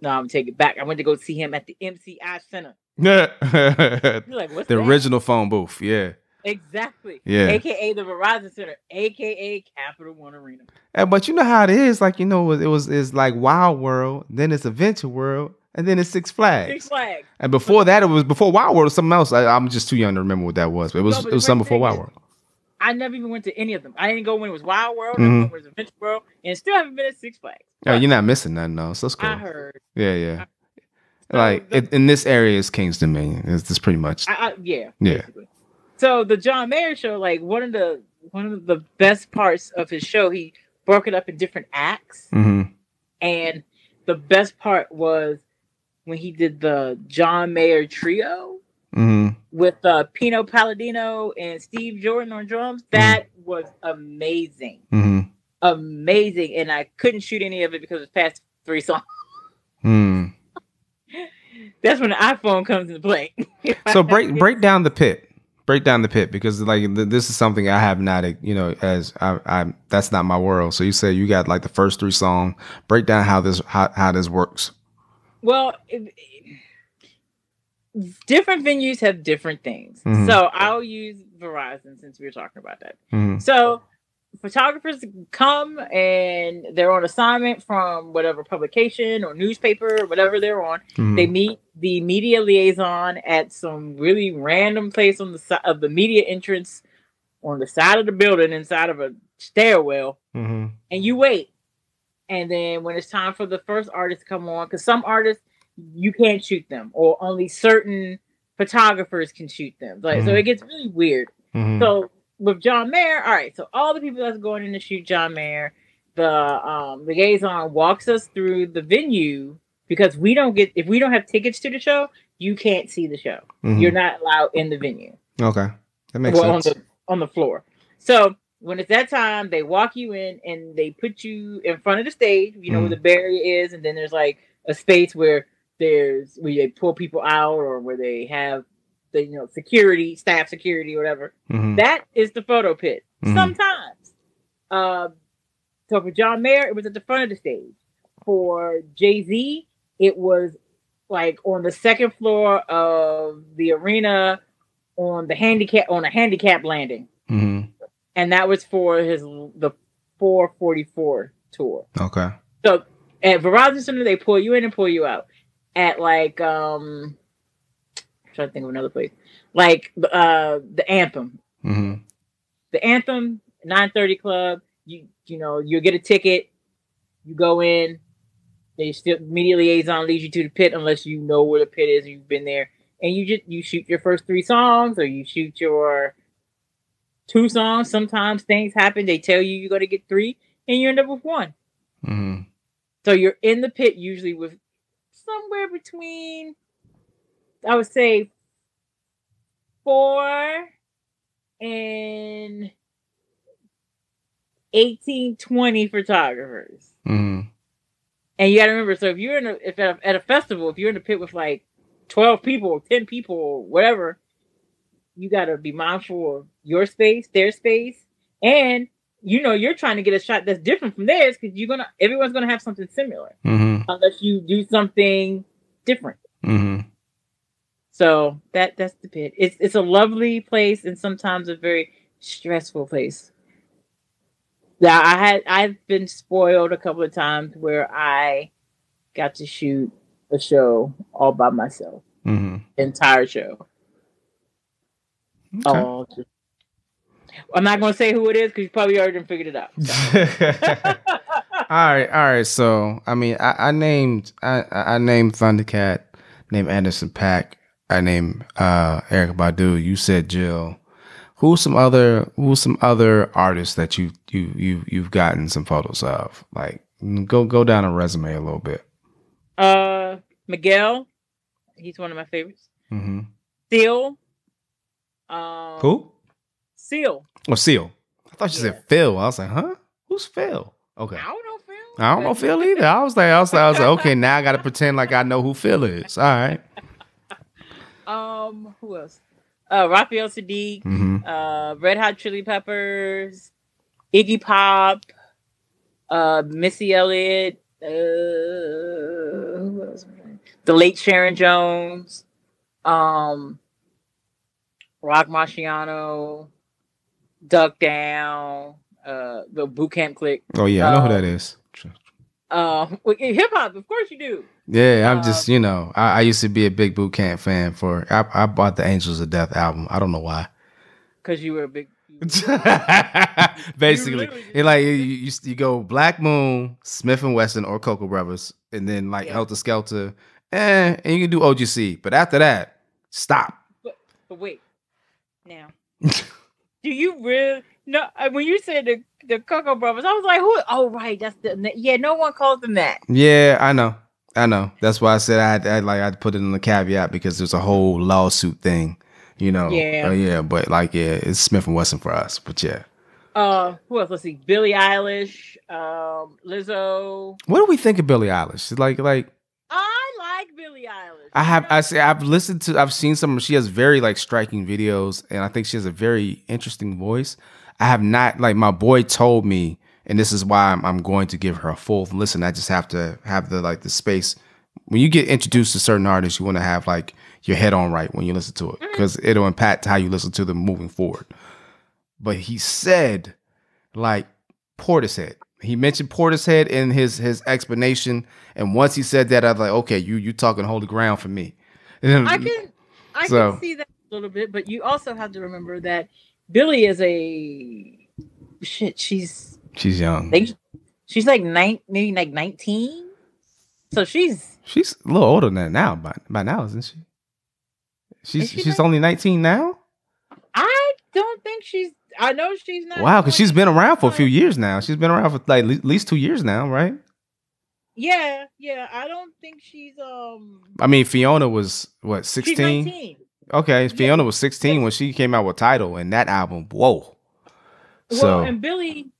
No, I'm taking it back. I went to go see him at the MCI Center. the like, what's that? original phone booth. Yeah, Exactly. yeah. AKA the Verizon Center, AKA Capital One Arena. Uh, but you know how it is. Like, you know, it was it's like Wild World, then it's Adventure World, and then it's Six Flags. Six Flags. And before that, it was before Wild World or something else. I, I'm just too young to remember what that was. But it was No, but it was something before Wild World. I never even went to any of them. I didn't go when it was Wild World. Mhm. went when it was Adventure World, and still haven't been at Six Flags. But you're not missing nothing though. So it's cool. I heard. Yeah, yeah. Like the- it, in this area is King's Dominion. It's just pretty much. I, I, yeah. Yeah. basically. So the John Mayer show, like one of the one of the best parts of his show, he broke it up in different acts, hmm and the best part was when he did the John Mayer trio hmm with uh, Pino Palladino and Steve Jordan on drums. That was amazing, hmm amazing, and I couldn't shoot any of it because it's past three songs. Mm. That's when the iPhone comes into play. So break break down the pit. Break down the pit because like th- this is something I have not you know as I, I that's not my world. So you say you got like the first three song. Break down how this how, how this works. Well, it- different venues have different things. Mhm. So I'll use Verizon since we were talking about that. hmm So photographers come and they're on assignment from whatever publication or newspaper, or whatever they're on. Mm-hmm. They meet the media liaison at some really random place on the side of the media entrance on the side of the building inside of a stairwell hmm and you wait. And then when it's time for the first artist to come on, because some artists you can't shoot them, or only certain photographers can shoot them. Like so, Mhm. it gets really weird. hmm So with John Mayer, all right. So all the people that's going in to shoot John Mayer, the um, liaison walks us through the venue because we don't get if we don't have tickets to the show, you can't see the show. You're not allowed in the venue okay. That makes well, sense. on the on the floor. So when it's that time, they walk you in and they put you in front of the stage. You know where Mhm. the barrier is, and then there's like a space where there's where they pull people out or where they have the you know security, staff security, whatever. Mhm. That is the photo pit. Mhm. Sometimes. Uh, so for John Mayer, it was at the front of the stage. For Jay Z, it was like on the second floor of the arena on the handicap on a handicap landing. And that was for his the 444 tour. Okay. So at Verizon Center, they pull you in and pull you out. At like um, I'm trying to think of another place, like uh the Anthem, hmm the Anthem 930 Club. You you know you get a ticket, you go in. They still media liaison leads you to the pit unless you know where the pit is. You've been there, and you just you shoot your first three songs, or you shoot your two songs. Sometimes things happen. They tell you you're gonna get three, and you end up with one. hmm So you're in the pit usually with somewhere between, I would say, four and 18, 20 photographers. hmm And you got to remember, so if you're in a, if at a, at a festival, if you're in the pit with like 12 people, 10 people, whatever, you got to be mindful of your space, their space, and you know you're trying to get a shot that's different from theirs because you're gonna everyone's gonna have something similar hmm unless you do something different. hmm So that that's the pit. It's it's a lovely place and sometimes a very stressful place. Yeah, I had I've been spoiled a couple of times where I got to shoot a show all by myself, hmm entire show. Okay. All just- I'm not gonna say who it is because you probably already figured it out. all right, all right. So, I mean, I, I named I, I I named Thundercat, named Anderson .Paak, I named uh Erykah Badu. You said Jill. Who's some other Who's some other artists that you you you you've gotten some photos of? Like, go go down a resume a little bit. uh, Miguel, he's one of my favorites. Mm-hmm. Seal. Um, Who? Seal. Oh, Seal. I thought you Yeah. said Phil. I was like, huh? Who's Phil? Okay. I don't know Phil. I don't know Phil either. I was like, I was like, I was like, okay, now I got to pretend like I know who Phil is. All right. Um, who else? Uh, Raphael Saadiq, Mm-hmm. uh, Red Hot Chili Peppers, Iggy Pop, uh, Missy Elliott, uh, who else? the late Sharon Jones, um, Rock Marciano, Duck Down, uh, the Boot Camp Clik. Oh yeah, I know who that is. Uh, hip hop, of course you do. Yeah, I'm just you know I, I, used to be a big boot camp fan for I, I bought the Angels of Death album. I don't know why. Because you were a big. Basically, it like you, you, you go Black Moon, Smif-N-Wessun, or Cocoa Brovaz, and then like yeah. Heltah Skeltah, eh, and you can do OGC. But after that, stop. But, but wait, now, do you really? No, when you said the the Cocoa Brovaz, I was like, who? Oh, right, that's the yeah. No one calls them that. Yeah, I know, I know. That's why I said I would like I'd put it in the caveat because there's a whole lawsuit thing, you know. Yeah, uh, yeah. But like, yeah, it's Smif-N-Wessun for us. But yeah. Uh, who else? Let's see. Billie Eilish, um, Lizzo. What do we think of Billie Eilish? Like, like like Billie Eilish. I have I say I've listened to I've seen some she has very like striking videos and I think she has a very interesting voice. I have not like my boy told me and this is why I'm, I'm going to give her a full listen. I just have to have the like the space. When you get introduced to certain artists, you want to have like your head on right when you listen to it because mm-hmm. it'll impact how you listen to them moving forward. But he said like Portishead he mentioned Portishead in his his explanation, and once he said that, I was like, okay, you you talking holy ground for me. I can I so, can see that a little bit, but you also have to remember that Billie is a shit. She's she's young. They, she's like nine, maybe like nineteen. So she's she's a little older than that now. By by now, isn't she? She's she she's only nineteen now. I don't think she's I know she's not. Wow, because she's been around for a few years now. She's been around for like at least two years now, right? Yeah, yeah. I don't think she's um. I mean, Fiona was what sixteen. Okay, yeah. Fiona was sixteen when she came out with Tidal and that album. Whoa. Well, so and Billie,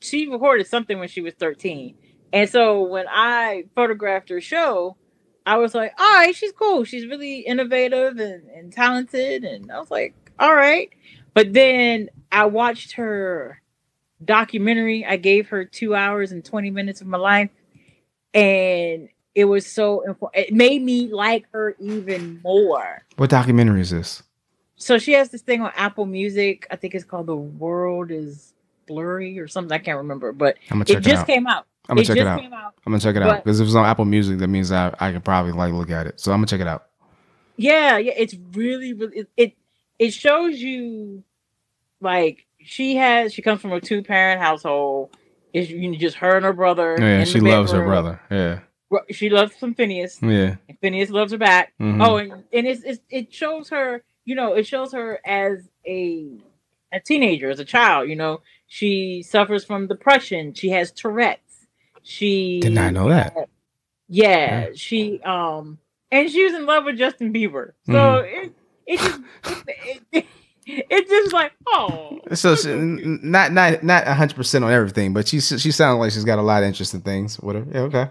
she recorded something when she was thirteen, and so when I photographed her show, I was like, all right, she's cool. She's really innovative and, and talented, and I was like, all right. But then I watched her documentary. I gave her two hours and 20 minutes of my life. And it was so important it made me like her even more. What documentary is this? So she has this thing on Apple Music. I think it's called The World is Blurry or something. I can't remember, but it just it came out. I'm gonna it check it out. out. I'm gonna check it out because if it's on Apple Music, that means I I can probably like look at it. So I'm gonna check it out. Yeah, yeah, it's really really it, it it shows you like she has she comes from a two parent household. It's you know, just her and her brother. Yeah, she loves her brother. Yeah. She loves some Finneas. Yeah. And Finneas loves her back. Mm-hmm. Oh, and, and it's, it's it shows her, you know, it shows her as a a teenager, as a child, you know. She suffers from depression. She has Tourette's. She did not know that. Yeah, yeah, she um and she was in love with Justin Bieber. So mm. it it just it, it, it's just like oh. So she, not not not hundred percent on everything, but she she sounds like she's got a lot of interesting things. Whatever. Yeah. Okay.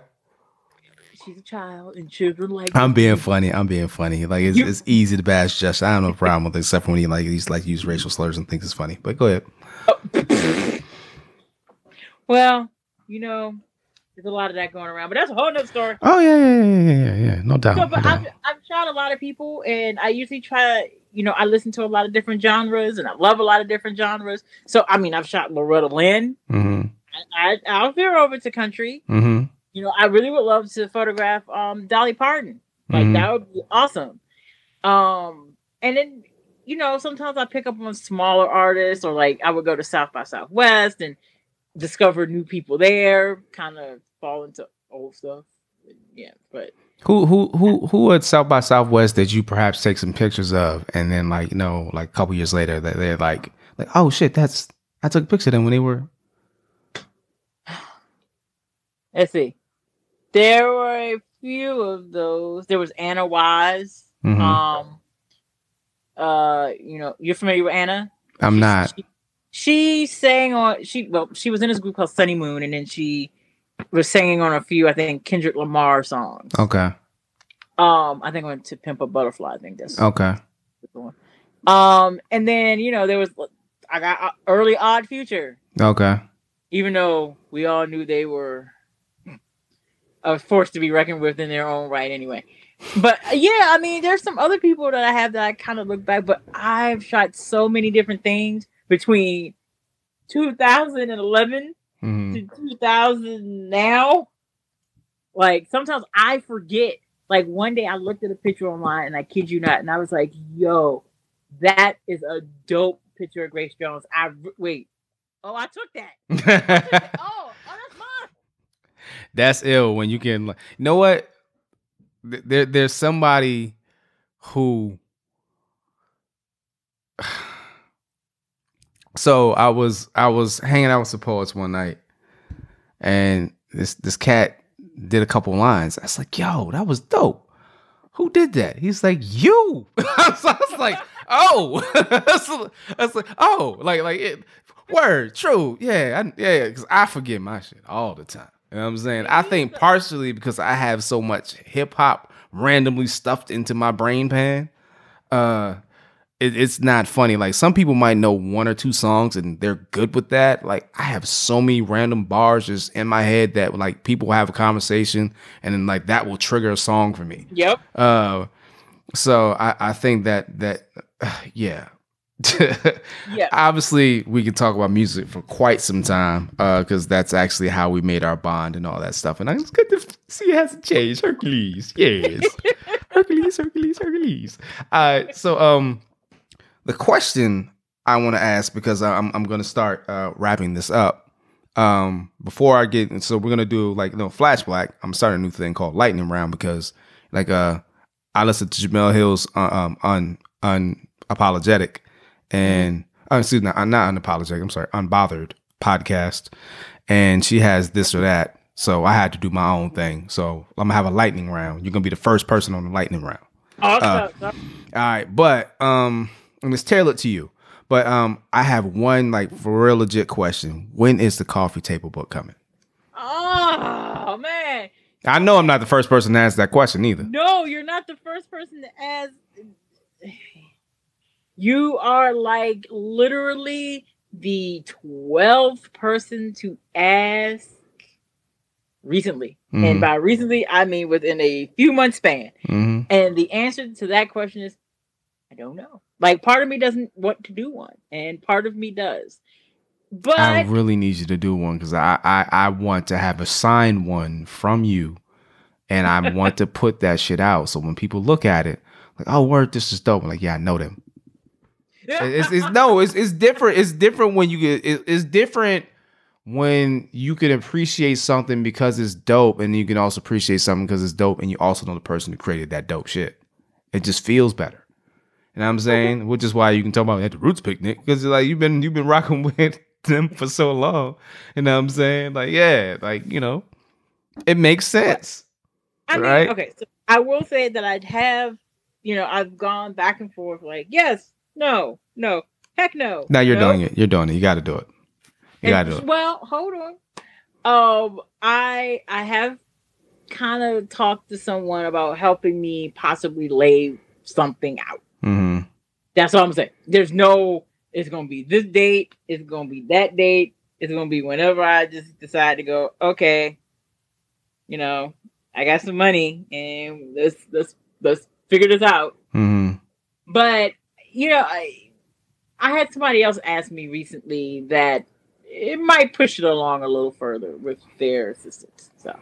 She's a child, and children like. I'm being funny. I'm being funny. Like it's, you, it's easy to bash Justin. I don't have no problem with it, except for when he like he's like use racial slurs and thinks it's funny. But go ahead. Oh. well, you know, there's a lot of that going around, but that's a whole nother story. Oh yeah, yeah, yeah, yeah, yeah. No doubt. So, but no I've. I've shot a lot of people, and I usually try. To, you know, I listen to a lot of different genres, and I love a lot of different genres. So, I mean, I've shot Loretta Lynn. Mm-hmm. I, I, will veer over to country. Mm-hmm. You know, I really would love to photograph um, Dolly Parton. Like mm-hmm. that would be awesome. Um, and then you know, sometimes I pick up on smaller artists, or like I would go to South by Southwest and discover new people there, kind of fall into old stuff. Yeah, but who who who who at South by Southwest did you perhaps take some pictures of, and then like you know, like a couple years later, that they're like like oh shit, that's I took a picture of them when they were. Let's see. There were a few of those. There was Anna Wise. Mm-hmm. Um, uh, you know, you're familiar with Anna? I'm not. She, she sang on she well she was in this group called Sonnymoon and then she was singing on a few I think Kendrick Lamar songs. Okay. Um, I think I went to Pimp a Butterfly. I think that's okay. Um, and then you know there was I got uh, early Odd Future. Okay. Even though we all knew they were a force to be reckoned with in their own right, anyway. But yeah, I mean, there's some other people that I have that I kind of look back, but I've shot so many different things between 2011 mm-hmm. to 2000 now Like sometimes I forget. Like one day I looked at a picture online and I kid you not, and I was like, yo, that is a dope picture of Grace Jones. I wait. Oh, I took that. I took that. oh, oh, that's mine. That's ill when you can. You know what? There, there's somebody who. So I was I was hanging out with some poets one night, and this this cat did a couple lines. I was like, "Yo, that was dope. Who did that?" He's like, "You." I was like, "Oh," I was like, "Oh," like like it, word true, yeah, I, yeah, because I forget my shit all the time. You know what I'm saying? I think partially because I have so much hip hop randomly stuffed into my brain pan. Uh, it, it's not funny. Like some people might know one or two songs and they're good with that. Like I have so many random bars just in my head that like people have a conversation and then like that will trigger a song for me. Yep. Uh, so I, I think that that uh, yeah. Yeah. Obviously, we can talk about music for quite some time because that's actually how we made our bond and all that stuff. And it's good to see it hasn't changed. Hercules, yes, Hercules, Hercules, Hercules. Uh, so um, the question I want to ask because I'm I'm going to start uh, wrapping this up. Um, before I get so we're gonna do like you know flash black. I'm starting a new thing called lightning round because like uh I listened to Jemele Hill's uh, um un unapologetic and uh, excuse me not, not unapologetic. I'm sorry unbothered podcast, and she has this or that. So I had to do my own thing. So I'm gonna have a lightning round. You're gonna be the first person on the lightning round. Awesome. All right, but um, I'm gonna it to you. But um, I have one like for real legit question. When is the coffee table book coming? oh man. I know I'm not the first person to ask that question either. No, you're not the first person to ask. You are like literally the 12th person to ask recently. Mhm. And by recently, I mean within a few months span. hmm And the answer to that question is I don't know. Like part of me doesn't want to do one, and part of me does. But I really need you to do one because I, I I want to have a signed one from you, and I want to put that shit out. So when people look at it, like, oh, word, this is dope. I'm like, yeah, I know them. it's, it's no, it's it's different. It's different when you get. It, it's different when you can appreciate something because it's dope, and you can also appreciate something because it's dope, and you also know the person who created that dope shit. It just feels better. You know what I'm saying? Which is why you can talk about at the Roots picnic because like you've been you've been rocking with them for so long. You know what I'm saying? Like yeah, like you know, it makes sense. I mean, Right? okay, so I will say that I'd have, you know, I've gone back and forth like, yes, no, no, heck no. Now you're no. doing it. You're doing it. You got to do it. You got to do it. Well, hold on. Um, I I have kind of talked to someone about helping me possibly lay something out. Hmm That's what I'm saying. There's no. It's gonna be this date. It's gonna be that date. It's gonna be whenever I just decide to go. Okay, you know, I got some money, and let's let's let's figure this out. hmm But you know, I I had somebody else ask me recently that it might push it along a little further with their assistance. So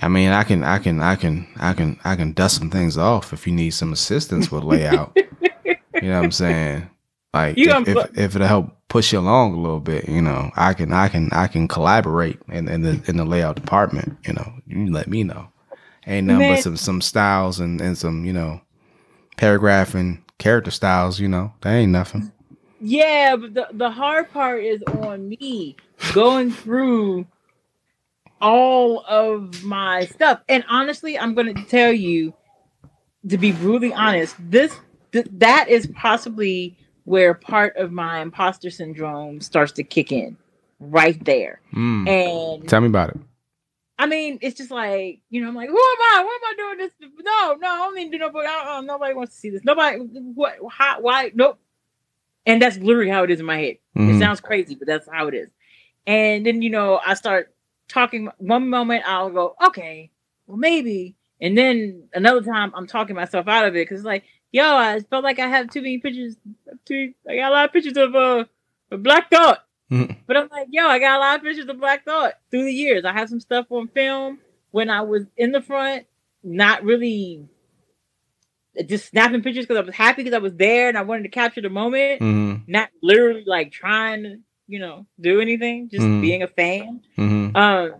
I mean, I can, I can, I can, I can, I can dust some things off if you need some assistance with layout. you know what I'm saying? Like You if, if, if it'll help push you along a little bit, you know, I can, I can, I can collaborate in, in the in the layout department. You know, you let me know. Ain't nothing Man. but some some styles and and some you know, paragraph and character styles. You know, that ain't nothing. yeah, but the the hard part is on me going through all of my stuff. And honestly, I'm going to tell you, to be brutally honest, this th- that is possibly where part of my imposter syndrome starts to kick in, right there. Mm. And Tell me about it. I mean, it's just like you know, I'm like, who am I? What am I doing this? No, no, I don't need to do nobody. Nobody wants to see this. Nobody. What? How? Why? Nope. And that's literally how it is in my head. It Mhm. sounds crazy, but that's how it is. And then you know, I start talking. One moment I'll go, okay, well maybe, and then another time I'm talking myself out of it because it's like, yo, I felt like I have too many pictures. Too, I got a lot of pictures of uh, of Black Thought. Mhm. But I'm like, yo, I got a lot of pictures of Black Thought through the years. I have some stuff on film. when I was in the front, not really just snapping pictures because I was happy because I was there and I wanted to capture the moment, Mm-hmm. not literally like trying to, you know, do anything, just Mhm. being a fan. Mm-hmm. Um,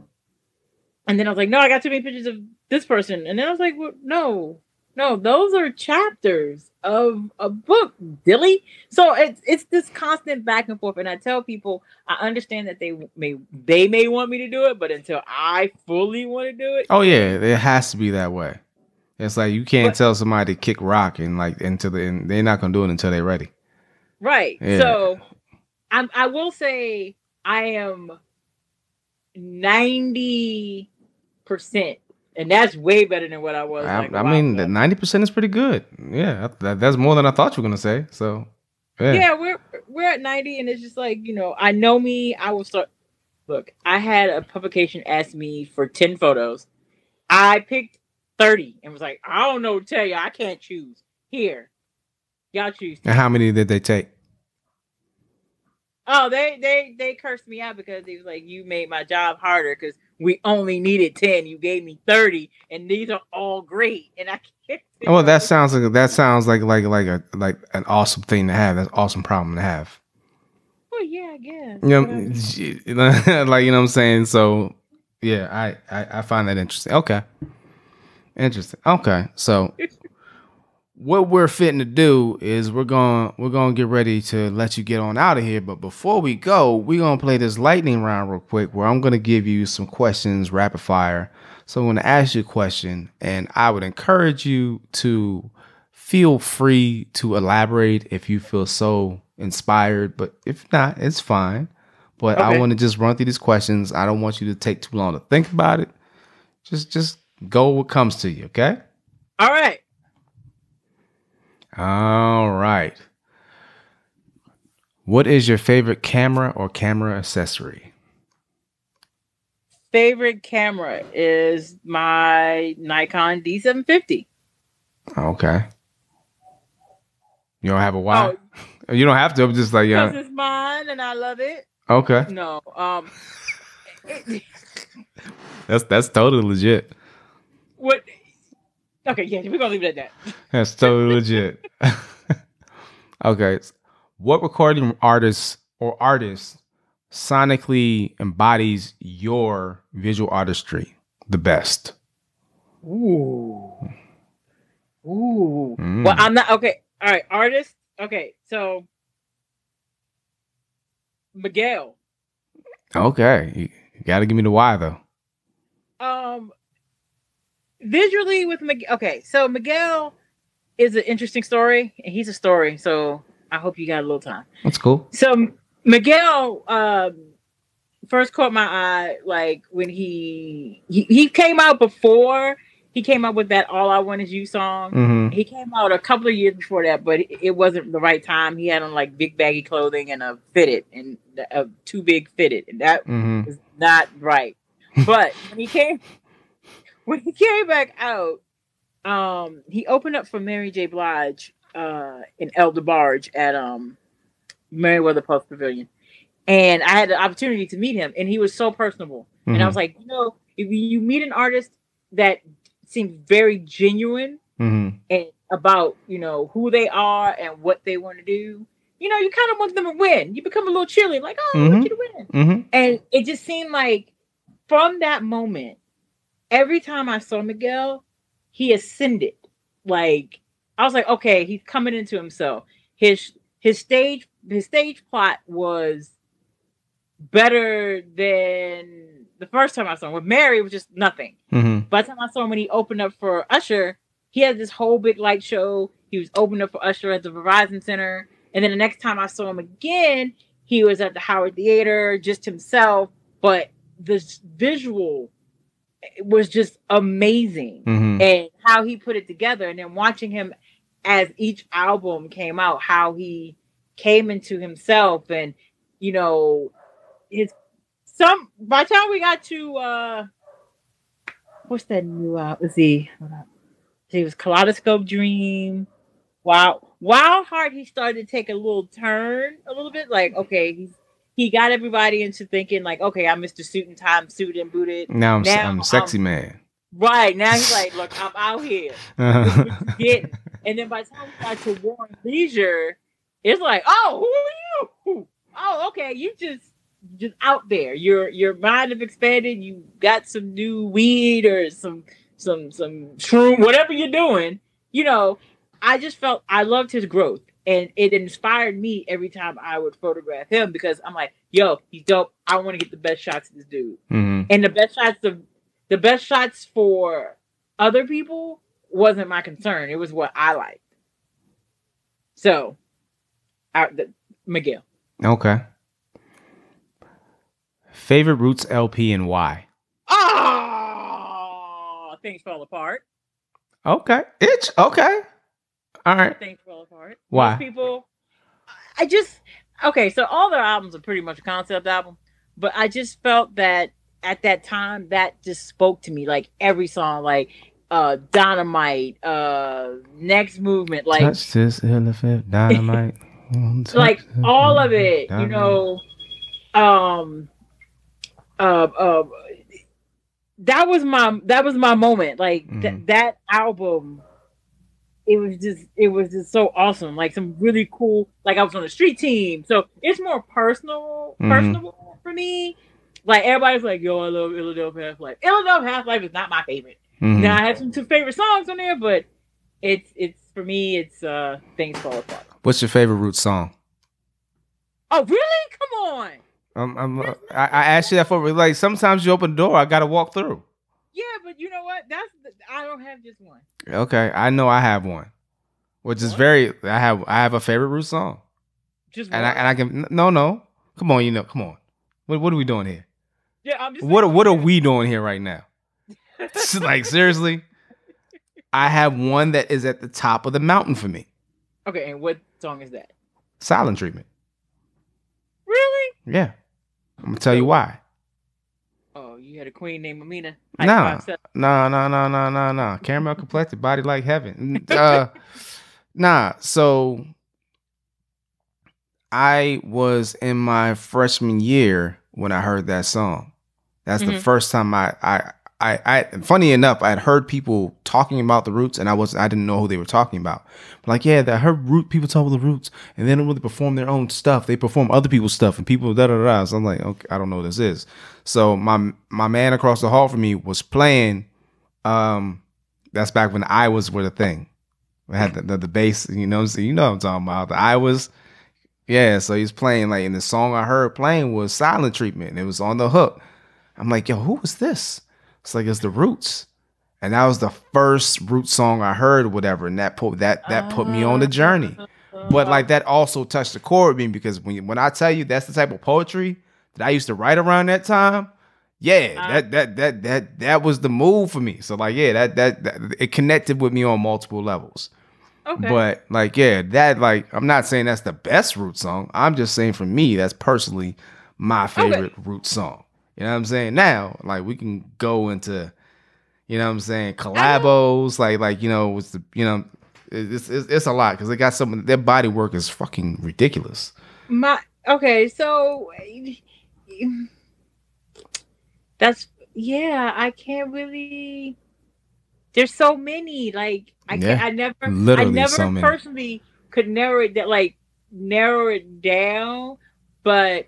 and then I was like, no, I got too many pictures of this person. And then I was like, well, no, no, those are chapters of a book, Dilly. So it's it's this constant back and forth. And I tell people, I understand that they may they may want me to do it, but until I fully want to do it, Oh yeah, it has to be that way. It's like you can't But- tell somebody to kick rock and like until the and they're not gonna do it until they're ready. right? Yeah. So I'm I will say I am ninety percent, and that's way better than what I was. I, like, I mean, ago. the ninety percent is pretty good. Yeah, that, that's more than I thought you were gonna say. So, yeah, yeah, we're we're at 90 and it's just like you know i know me i will start look i had a publication ask me for 10 photos i picked 30 and was like i don't know what to tell you i can't choose here y'all choose And how many did they take? Oh they they they cursed me out because they was like you made my job harder because we only needed 10 you gave me 30 and these are all great and i can't Well, that sounds like that sounds like like like a like an awesome thing to have. That's an awesome problem to have. well yeah i guess You know, know, like you know what I'm saying. So, yeah, I, I I find that interesting. Okay, interesting. Okay, so what we're fitting to do is we're going we're going to get ready to let you get on out of here. But before we go, we're going to play this lightning round real quick, where I'm going to give you some questions rapid fire. So I'm going to ask you a question, and I would encourage you to feel free to elaborate if you feel so inspired. But if not, it's fine. But I want to just run through these questions. I don't want you to take too long to think about it. Just just go what comes to you, okay? all right All right. What is your favorite camera or camera accessory? favorite camera is my Nikon D750. Okay. You don't have a why? Oh, You don't have to. I'm just like, because yeah. it's mine and I love it. Okay. No, um, That's that's totally legit. what? Okay, yeah, we're gonna leave it at that. That's totally legit. okay. What recording artist or artist sonically embodies your visual artistry the best? Ooh, ooh. Mm. Well, I'm not okay. All right, artist. Okay, so Miguel. Okay. You, you got to give me the why though. Um, visually with Miguel. Okay, so Miguel is an interesting story, and he's a story. So I hope you got a little time. That's cool. So Miguel um first caught my eye like when he he, he came out before he came out with that All I Want Is You song. hmm He came out a couple of years before that, but it, it wasn't the right time. He had on like big baggy clothing and a fitted and a too big fitted, and that hmm was not right. But when he came when he came back out, um, he opened up for Mary J. Blige uh in El DeBarge at um Merriweather Post Pavilion. And I had the opportunity to meet him, and he was so personable. And I was like, you know, if you meet an artist that seems very genuine hmm and about, you know, who they are and what they want to do, you know, you kind of want them to win. You become a little chilly, like, oh, I want you to win. hmm And it just seemed like from that moment, every time I saw Miguel, he ascended. Like I was like, okay, he's coming into himself. His his stage his stage plot was better than the first time I saw him. With Mary, it was just nothing. hmm By the time I saw him when he opened up for Usher, he had this whole big light show. He was opening up for Usher at the Verizon Center. And then the next time I saw him again, he was at the Howard Theater, just himself. But this visual was just amazing. hmm And how he put it together. And then watching him as each album came out, how he came into himself and, you know, his some by the time we got to uh what's that new uh let's see hold on. it was kaleidoscope dream wow wild heart he started to take a little turn a little bit like okay he's he got everybody into thinking like okay i'm mr suit and time suited and booted Now I'm, Now, I'm a sexy um, man. Right now he's like, look, I'm out here. Get and then by the time we got to War and Leisure, it's like, oh, who are you? Oh, okay, you just just out there. Your your mind have expanded. You got some new weed or some some some shroom, whatever you're doing. You know, I just felt I loved his growth, and it inspired me every time I would photograph him because I'm like, yo, he's dope. I want to get the best shots of this dude, Mhm. and the best shots of the best shots for other people wasn't my concern. It was what I liked. So, I, the, Miguel. Okay. Favorite Roots LP and why? Oh, things fall apart. Okay. It's Okay. All right. Things fell apart. Why? Most people, I just okay. So all their albums are pretty much a concept album, but I just felt that at that time that just spoke to me. Like every song, like uh Dynamite, uh Next Movement, like Touch this elephant dynamite. like all of elephant it, you know. Um, uh, uh, that was my that was my moment. Like th- Mhm. that album, it was just it was just so awesome. Like some really cool. Like I was on the street team, so it's more personal, Mhm. personable for me. Like everybody's like, "Yo, I love Illinois Half Life." Illadelph Halflife is not my favorite. Mhm. Now I have some two favorite songs on there, but it's it's for me. It's uh things fall apart. What's your favorite Roots song? Oh really? Come on. Um, I'm, uh, I, I asked you that for like sometimes you open the door, I gotta walk through. Yeah, but you know what? That's the, I don't have just one. Okay, I know I have one, which is very. I have I have a favorite Roots song, Just and one. I and I can no no. Come on, you know, come on. What what are we doing here? yeah, I'm just What saying. what are we doing here right now? like seriously, I have one that is at the top of the mountain for me. Okay, and what song is that? Silent treatment. Really? Yeah, I'm gonna tell you why. You had a queen named Amina. Seven. No, no, no, no, no, no. Caramel complected, body like heaven. Uh, nah. So I was in my freshman year when I heard that song. That's the Mhm. first time I, I, I, I. Funny enough, I had heard people talking about the Roots, and I was I didn't know who they were talking about. Like, yeah, I heard root people talk about the Roots, and they don't really perform their own stuff. They perform other people's stuff, and people da da da. So I'm like, okay, I don't know what this is. So my my man across the hall from me was playing. Um, that's back when the Aiwas were the thing. We had the, the, the bass, you know, so you know what I'm talking about. The Aiwas, yeah. So he's playing like, and the song I heard playing was Silent Treatment. And it was on the hook. I'm like, yo, who was this? It's like it's the Roots, and that was the first Roots song I heard, whatever. And that put that that put me on the journey. But like that also touched the chord with me because when when I tell you that's the type of poetry that I used to write around that time, yeah, Uh, that that that that that was the move for me. So like yeah, that that, that it connected with me on multiple levels. okay. But like yeah, that like I'm not saying that's the best root song. I'm just saying for me that's personally my favorite root song. You know what I'm saying? Now like we can go into you know what I'm saying collabos like like you know with the you know it's it's, it's a lot because they got some their body work is fucking ridiculous. my okay, so that's yeah. I can't really. There's so many. Like I Yeah, can't. I never. literally I never so many. personally could narrow it. that Like narrow it down, but.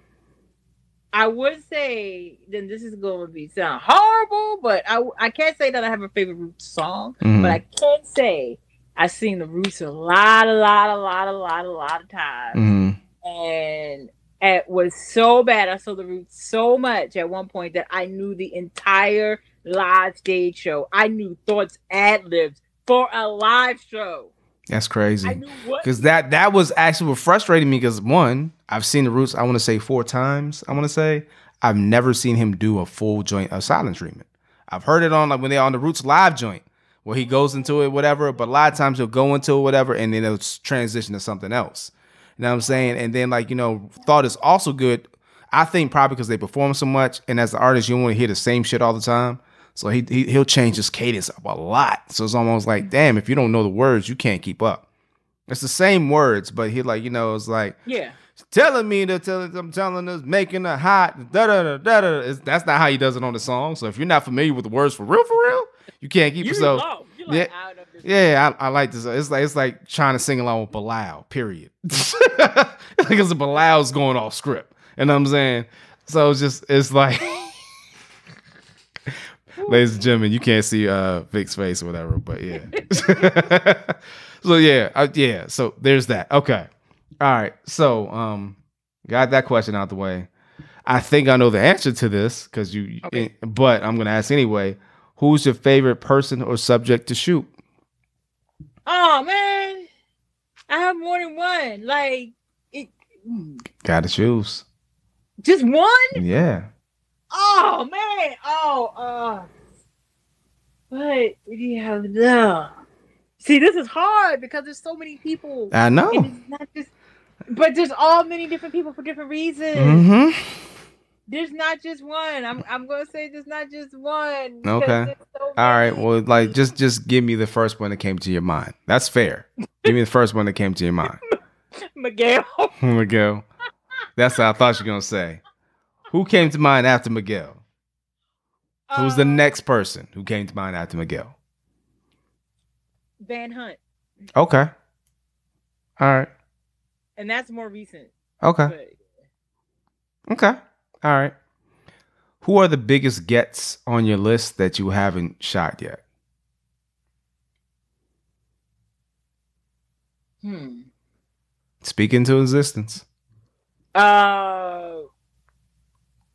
I would say then this is going to be sound horrible, but I I can't say that I have a favorite Roots song, Mhm. but I can say I've seen the Roots a lot, a lot, a lot, a lot, a lot of times Mhm. and it was so bad. I saw the Roots so much at one point that I knew the entire live stage show. I knew thoughts ad libs for a live show. That's crazy. I knew what. Because that that was actually what frustrated me. Because one, I've seen the Roots. I want to say four times. I want to say I've never seen him do a full joint of silent treatment. I've heard it on like when they're on the Roots live joint where he goes into it, whatever. But a lot of times he'll go into it, whatever, and then it'll transition to something else. You know what I'm saying? And then like you know, thought is also good. I think probably because they perform so much, and as an artist, you don't want to hear the same shit all the time. So he, he he'll change his cadence up a lot. So it's almost like, mm-hmm. damn, if you don't know the words, you can't keep up. It's the same words, but he like, you know, it's like yeah. telling me to tell I'm telling us making a hot da da da da da. It's- That's not how he does it on the song. So if you're not familiar with the words for real, for real, you can't keep You yourself. You like, Yeah. I don't know this- Yeah, I, I like this. It's like it's like trying to sing along with Bilal. Period. because Bilal's going off script. You know what I'm saying? So it's just it's like, ladies and gentlemen, you can't see uh Vic's face or whatever, but yeah. so yeah, uh, yeah. So there's that. Okay. All right. So um, got that question out the way. I think I know the answer to this because you. Okay. But I'm gonna ask anyway. Who's your favorite person or subject to shoot? Oh man, I have more than one. Like it, mm, Got to choose. just one. Yeah. Oh man. Oh. Uh. But yeah, no. See, this is hard because there's so many people. I know. It's not just, but there's all many different people for different reasons. Mm-hmm. There's not just one. I'm I'm gonna say there's not just one. Okay. so All right. Well, like just just give me the first one that came to your mind. That's fair. give me the first one that came to your mind. Miguel. Miguel. That's what I thought you were gonna say. Who came to mind after Miguel? Who's the Uh, next person who came to mind after Miguel? Van Hunt, Okay. All right. and that's more recent. Okay. But Okay. All right. Who are the biggest gets on your list that you haven't shot yet? hmm. Speak into existence. Uh,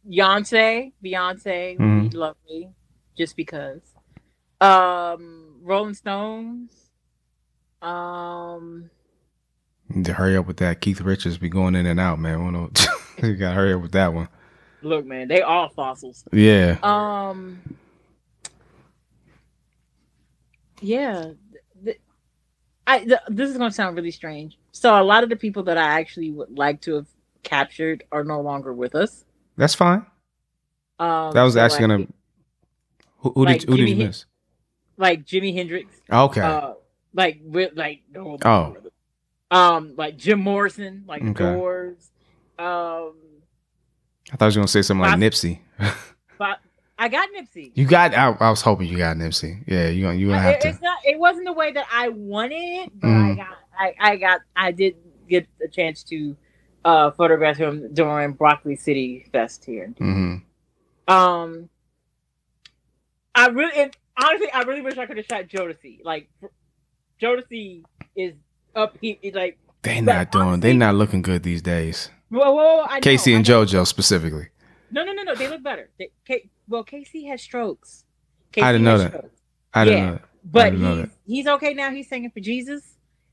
Beyonce, Beyonce, would Mhm. be lovely, just because. Um, Rolling Stones. Um, Need to hurry up with that. Keith Richards be going in and out, man. We don't- you gotta hurry up with that one. look, man, they all fossils. Yeah. Um, yeah, th- th- I th- this is gonna sound really strange. So a lot of the people that I actually would like to have captured are no longer with us. That's fine. Um, That was so, actually like, gonna. Who, who like did who did you miss? like Jimi Hendrix. Okay. Uh, like with like no, Oh. um, like Jim Morrison, like Okay. Doors. Um, I thought you were gonna say something like Nipsey. but I got Nipsey. you got. I, I was hoping you got Nipsey. Yeah, you gonna you gonna have It- to. It's not. It wasn't the way that I wanted, but I Mhm. got. I, I got. I did get a chance to uh photograph him during Broccoli City Fest here. hmm Um, I really, and honestly, I really wish I could have shot Jodeci. Like, Jodeci is up here. Like, they're not doing. they're not looking good these days. whoa, whoa, I know, K-Ci I and know. JoJo specifically. No, no, no, no. They look better. They, K, well, K-Ci has strokes. K-Ci I didn't know that. strokes. I didn't Yeah. know that. But he's he's okay now. He's singing for Jesus,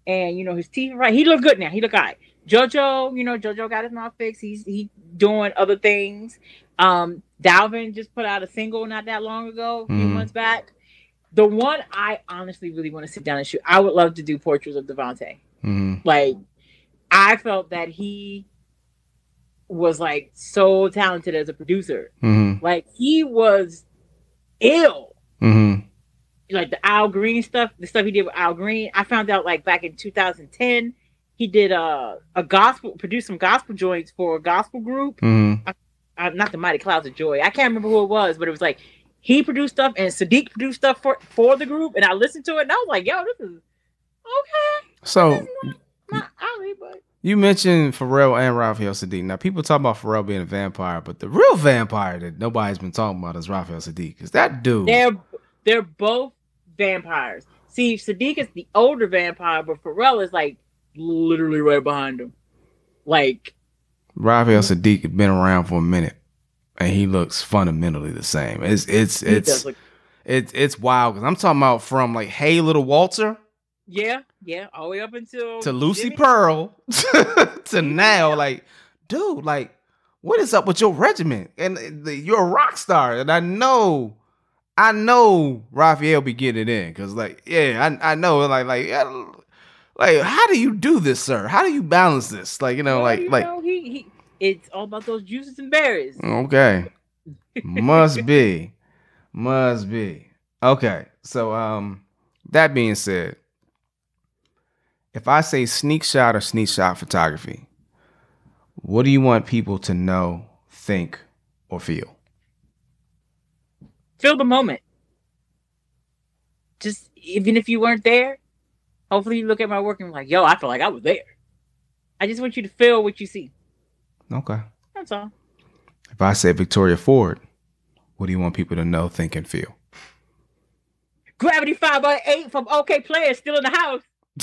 and you know his teeth are right. He look good now. He look alright. JoJo, you know JoJo got his mouth fixed. He's he doing other things. Um, Dalvin just put out a single not that long ago, a few Mhm. months back. The one I honestly really want to sit down and shoot. I would love to do portraits of DeVante. hmm Like, I felt that he was like so talented as a producer. hmm Like he was ill hmm like the Al Green stuff, the stuff he did with Al Green. I found out like back in 2010, he did a a gospel, produced some gospel joints for a gospel group. hmm Uh, not the Mighty Clouds of Joy. I can't remember who it was, but it was like he produced stuff and Saadiq produced stuff for for the group. And I listened to it and I was like, yo, this is okay, So not alley, but you mentioned Pharrell and Raphael Saadiq. Now people talk about Pharrell being a vampire, but the real vampire that nobody's been talking about is Raphael Saadiq. Is that dude? they're they're both vampires. See, Saadiq is the older vampire, but Pharrell is like literally right behind him. Like Raphael Saadiq has been around for a minute, and he looks fundamentally the same. It's it's it's look it's it's wild because I'm talking about from like Hey Little Walter Yeah, yeah, all the way up until to Lucy Jimmy. Pearl to now. Like, dude, like, what is up with your regiment? And the, you're a rock star, and I know, I know Raphael be getting it in because, like, yeah, I I know, like, like, like, how do you do this, sir? How do you balance this? Like, you know, Well, like, you like, know, he, he it's all about those juices and berries. okay, must be, must be, okay. So, um, that being said. If I say sneak shot or sneak shot photography, what do you want people to know, think, or feel? Feel the moment. just even if you weren't there, hopefully you look at my work and like, yo, I feel like I was there. I just want you to feel what you see. Okay. That's all. If I say Victoria Ford, what do you want people to know, think, and feel? Gravity 5 by 8 from Okayplayer still in the house.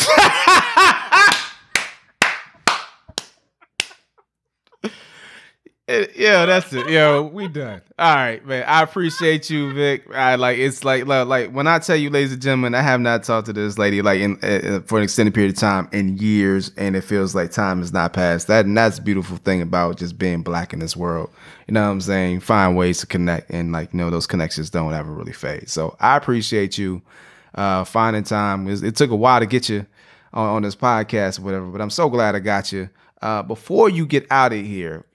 yeah, that's it. Yo, we done. All right, man. I appreciate you, Vic. I like it's like like, like when I tell you, ladies and gentlemen, I have not talked to this lady like in uh, for an extended period of time in years, and it feels like time has not passed. That and that's beautiful thing about just being black in this world. You know what I'm saying? Find ways to connect, and like you know those connections don't ever really fade. So I appreciate you uh finding time. It, it took a while to get you on, on this podcast or whatever, but I'm so glad I got you. Uh, before you get out of here,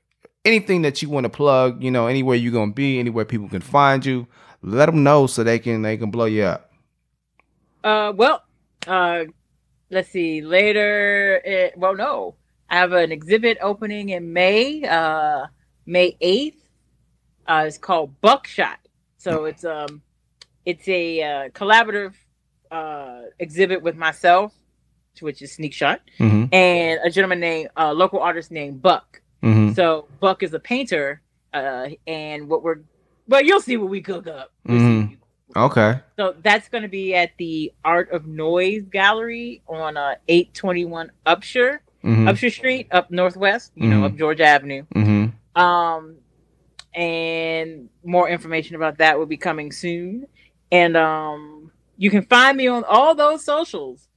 anything that you want to plug, you know, anywhere you're gonna be, anywhere people can find you, let them know so they can they can blow you up. Uh, well, uh, let's see. Later, it, well, no, I have an exhibit opening in May, uh, May eighth. Uh, it's called Buckshot. So it's um, it's a uh, collaborative uh exhibit with myself, which is Sneak Shot, Mm-hmm. and a gentleman named uh, local artist named Buck. Mm-hmm. So Buck is a painter, uh, and what we're well, you'll see what we cook up. We'll Mhm. Okay. So that's going to be at the Art of Noise Gallery on uh, 821 Upshur, Mm-hmm. Upshur Street, up Northwest, you know, up Georgia Avenue. Mm-hmm. Um, and more information about that will be coming soon. And um, you can find me on all those socials.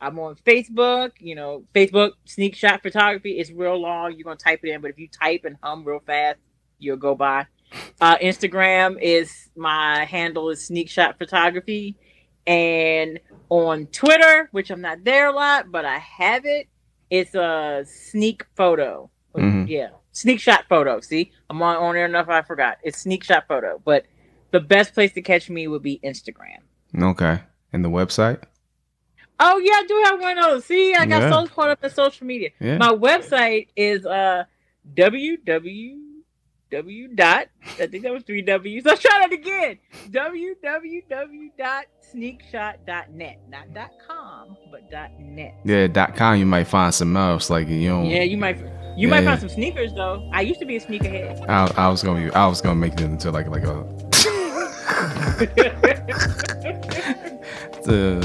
I'm on Facebook, you know, Facebook Sneak Shot Photography. It's real long. You're gonna type it in, but if you type and hum real fast, you'll go by. Uh, Instagram is my handle is Sneak Shot Photography, and on Twitter, which I'm not there a lot, but I have it. It's a sneak photo. Mhm. Yeah, sneak shot photo. See, I'm on, on there enough. I forgot. It's sneak shot photo, but the best place to catch me would be Instagram. Okay. And the website? Oh yeah, I do have one of those. See, I got Yeah. so caught up in social media. Yeah. My website is uh www dot I think that was three W's. Let's try that again. www.sneakshot.net. Not dot com, but dot net. Yeah, dot com you might find some else. Like you know Yeah, you might you might find some sneakers though. I used to be a sneakerhead. I, I was gonna be I was gonna make it into like like a a-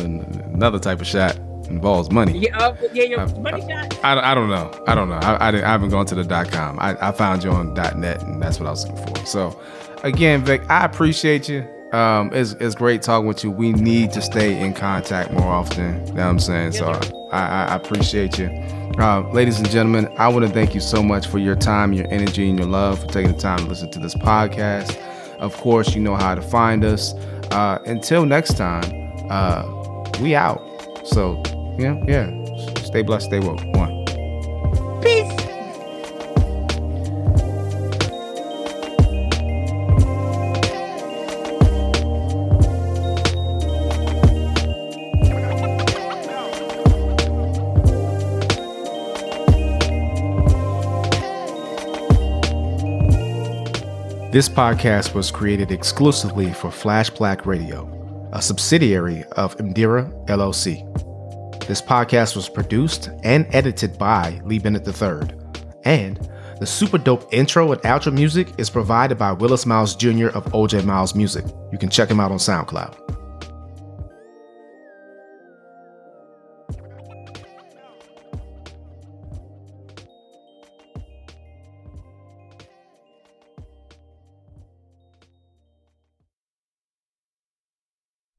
another type of shot involves money. yeah, uh, yeah, your Uh, money shot. I, I don't know. I don't know. I, I, didn't- I haven't gone to the dot com. I, I found you on dot net, and that's what I was looking for. So, again, Vic, I appreciate you. Um, it's, it's great talking with you. We need to stay in contact more often. You know what I'm saying? So, I, I, I appreciate you. Uh, ladies and gentlemen, I want to thank you so much for your time, your energy, and your love for taking the time to listen to this podcast. Of course, you know how to find us. Uh, until next time, uh, we out. So, yeah, yeah. Stay blessed, stay woke. One. Peace. This podcast was created exclusively for Flash Black Radio, a subsidiary of Indira LLC. This podcast was produced and edited by Lee Bennett III, and the super dope intro and outro music is provided by Willis Miles Jr. of OJ Miles Music. You can check him out on SoundCloud.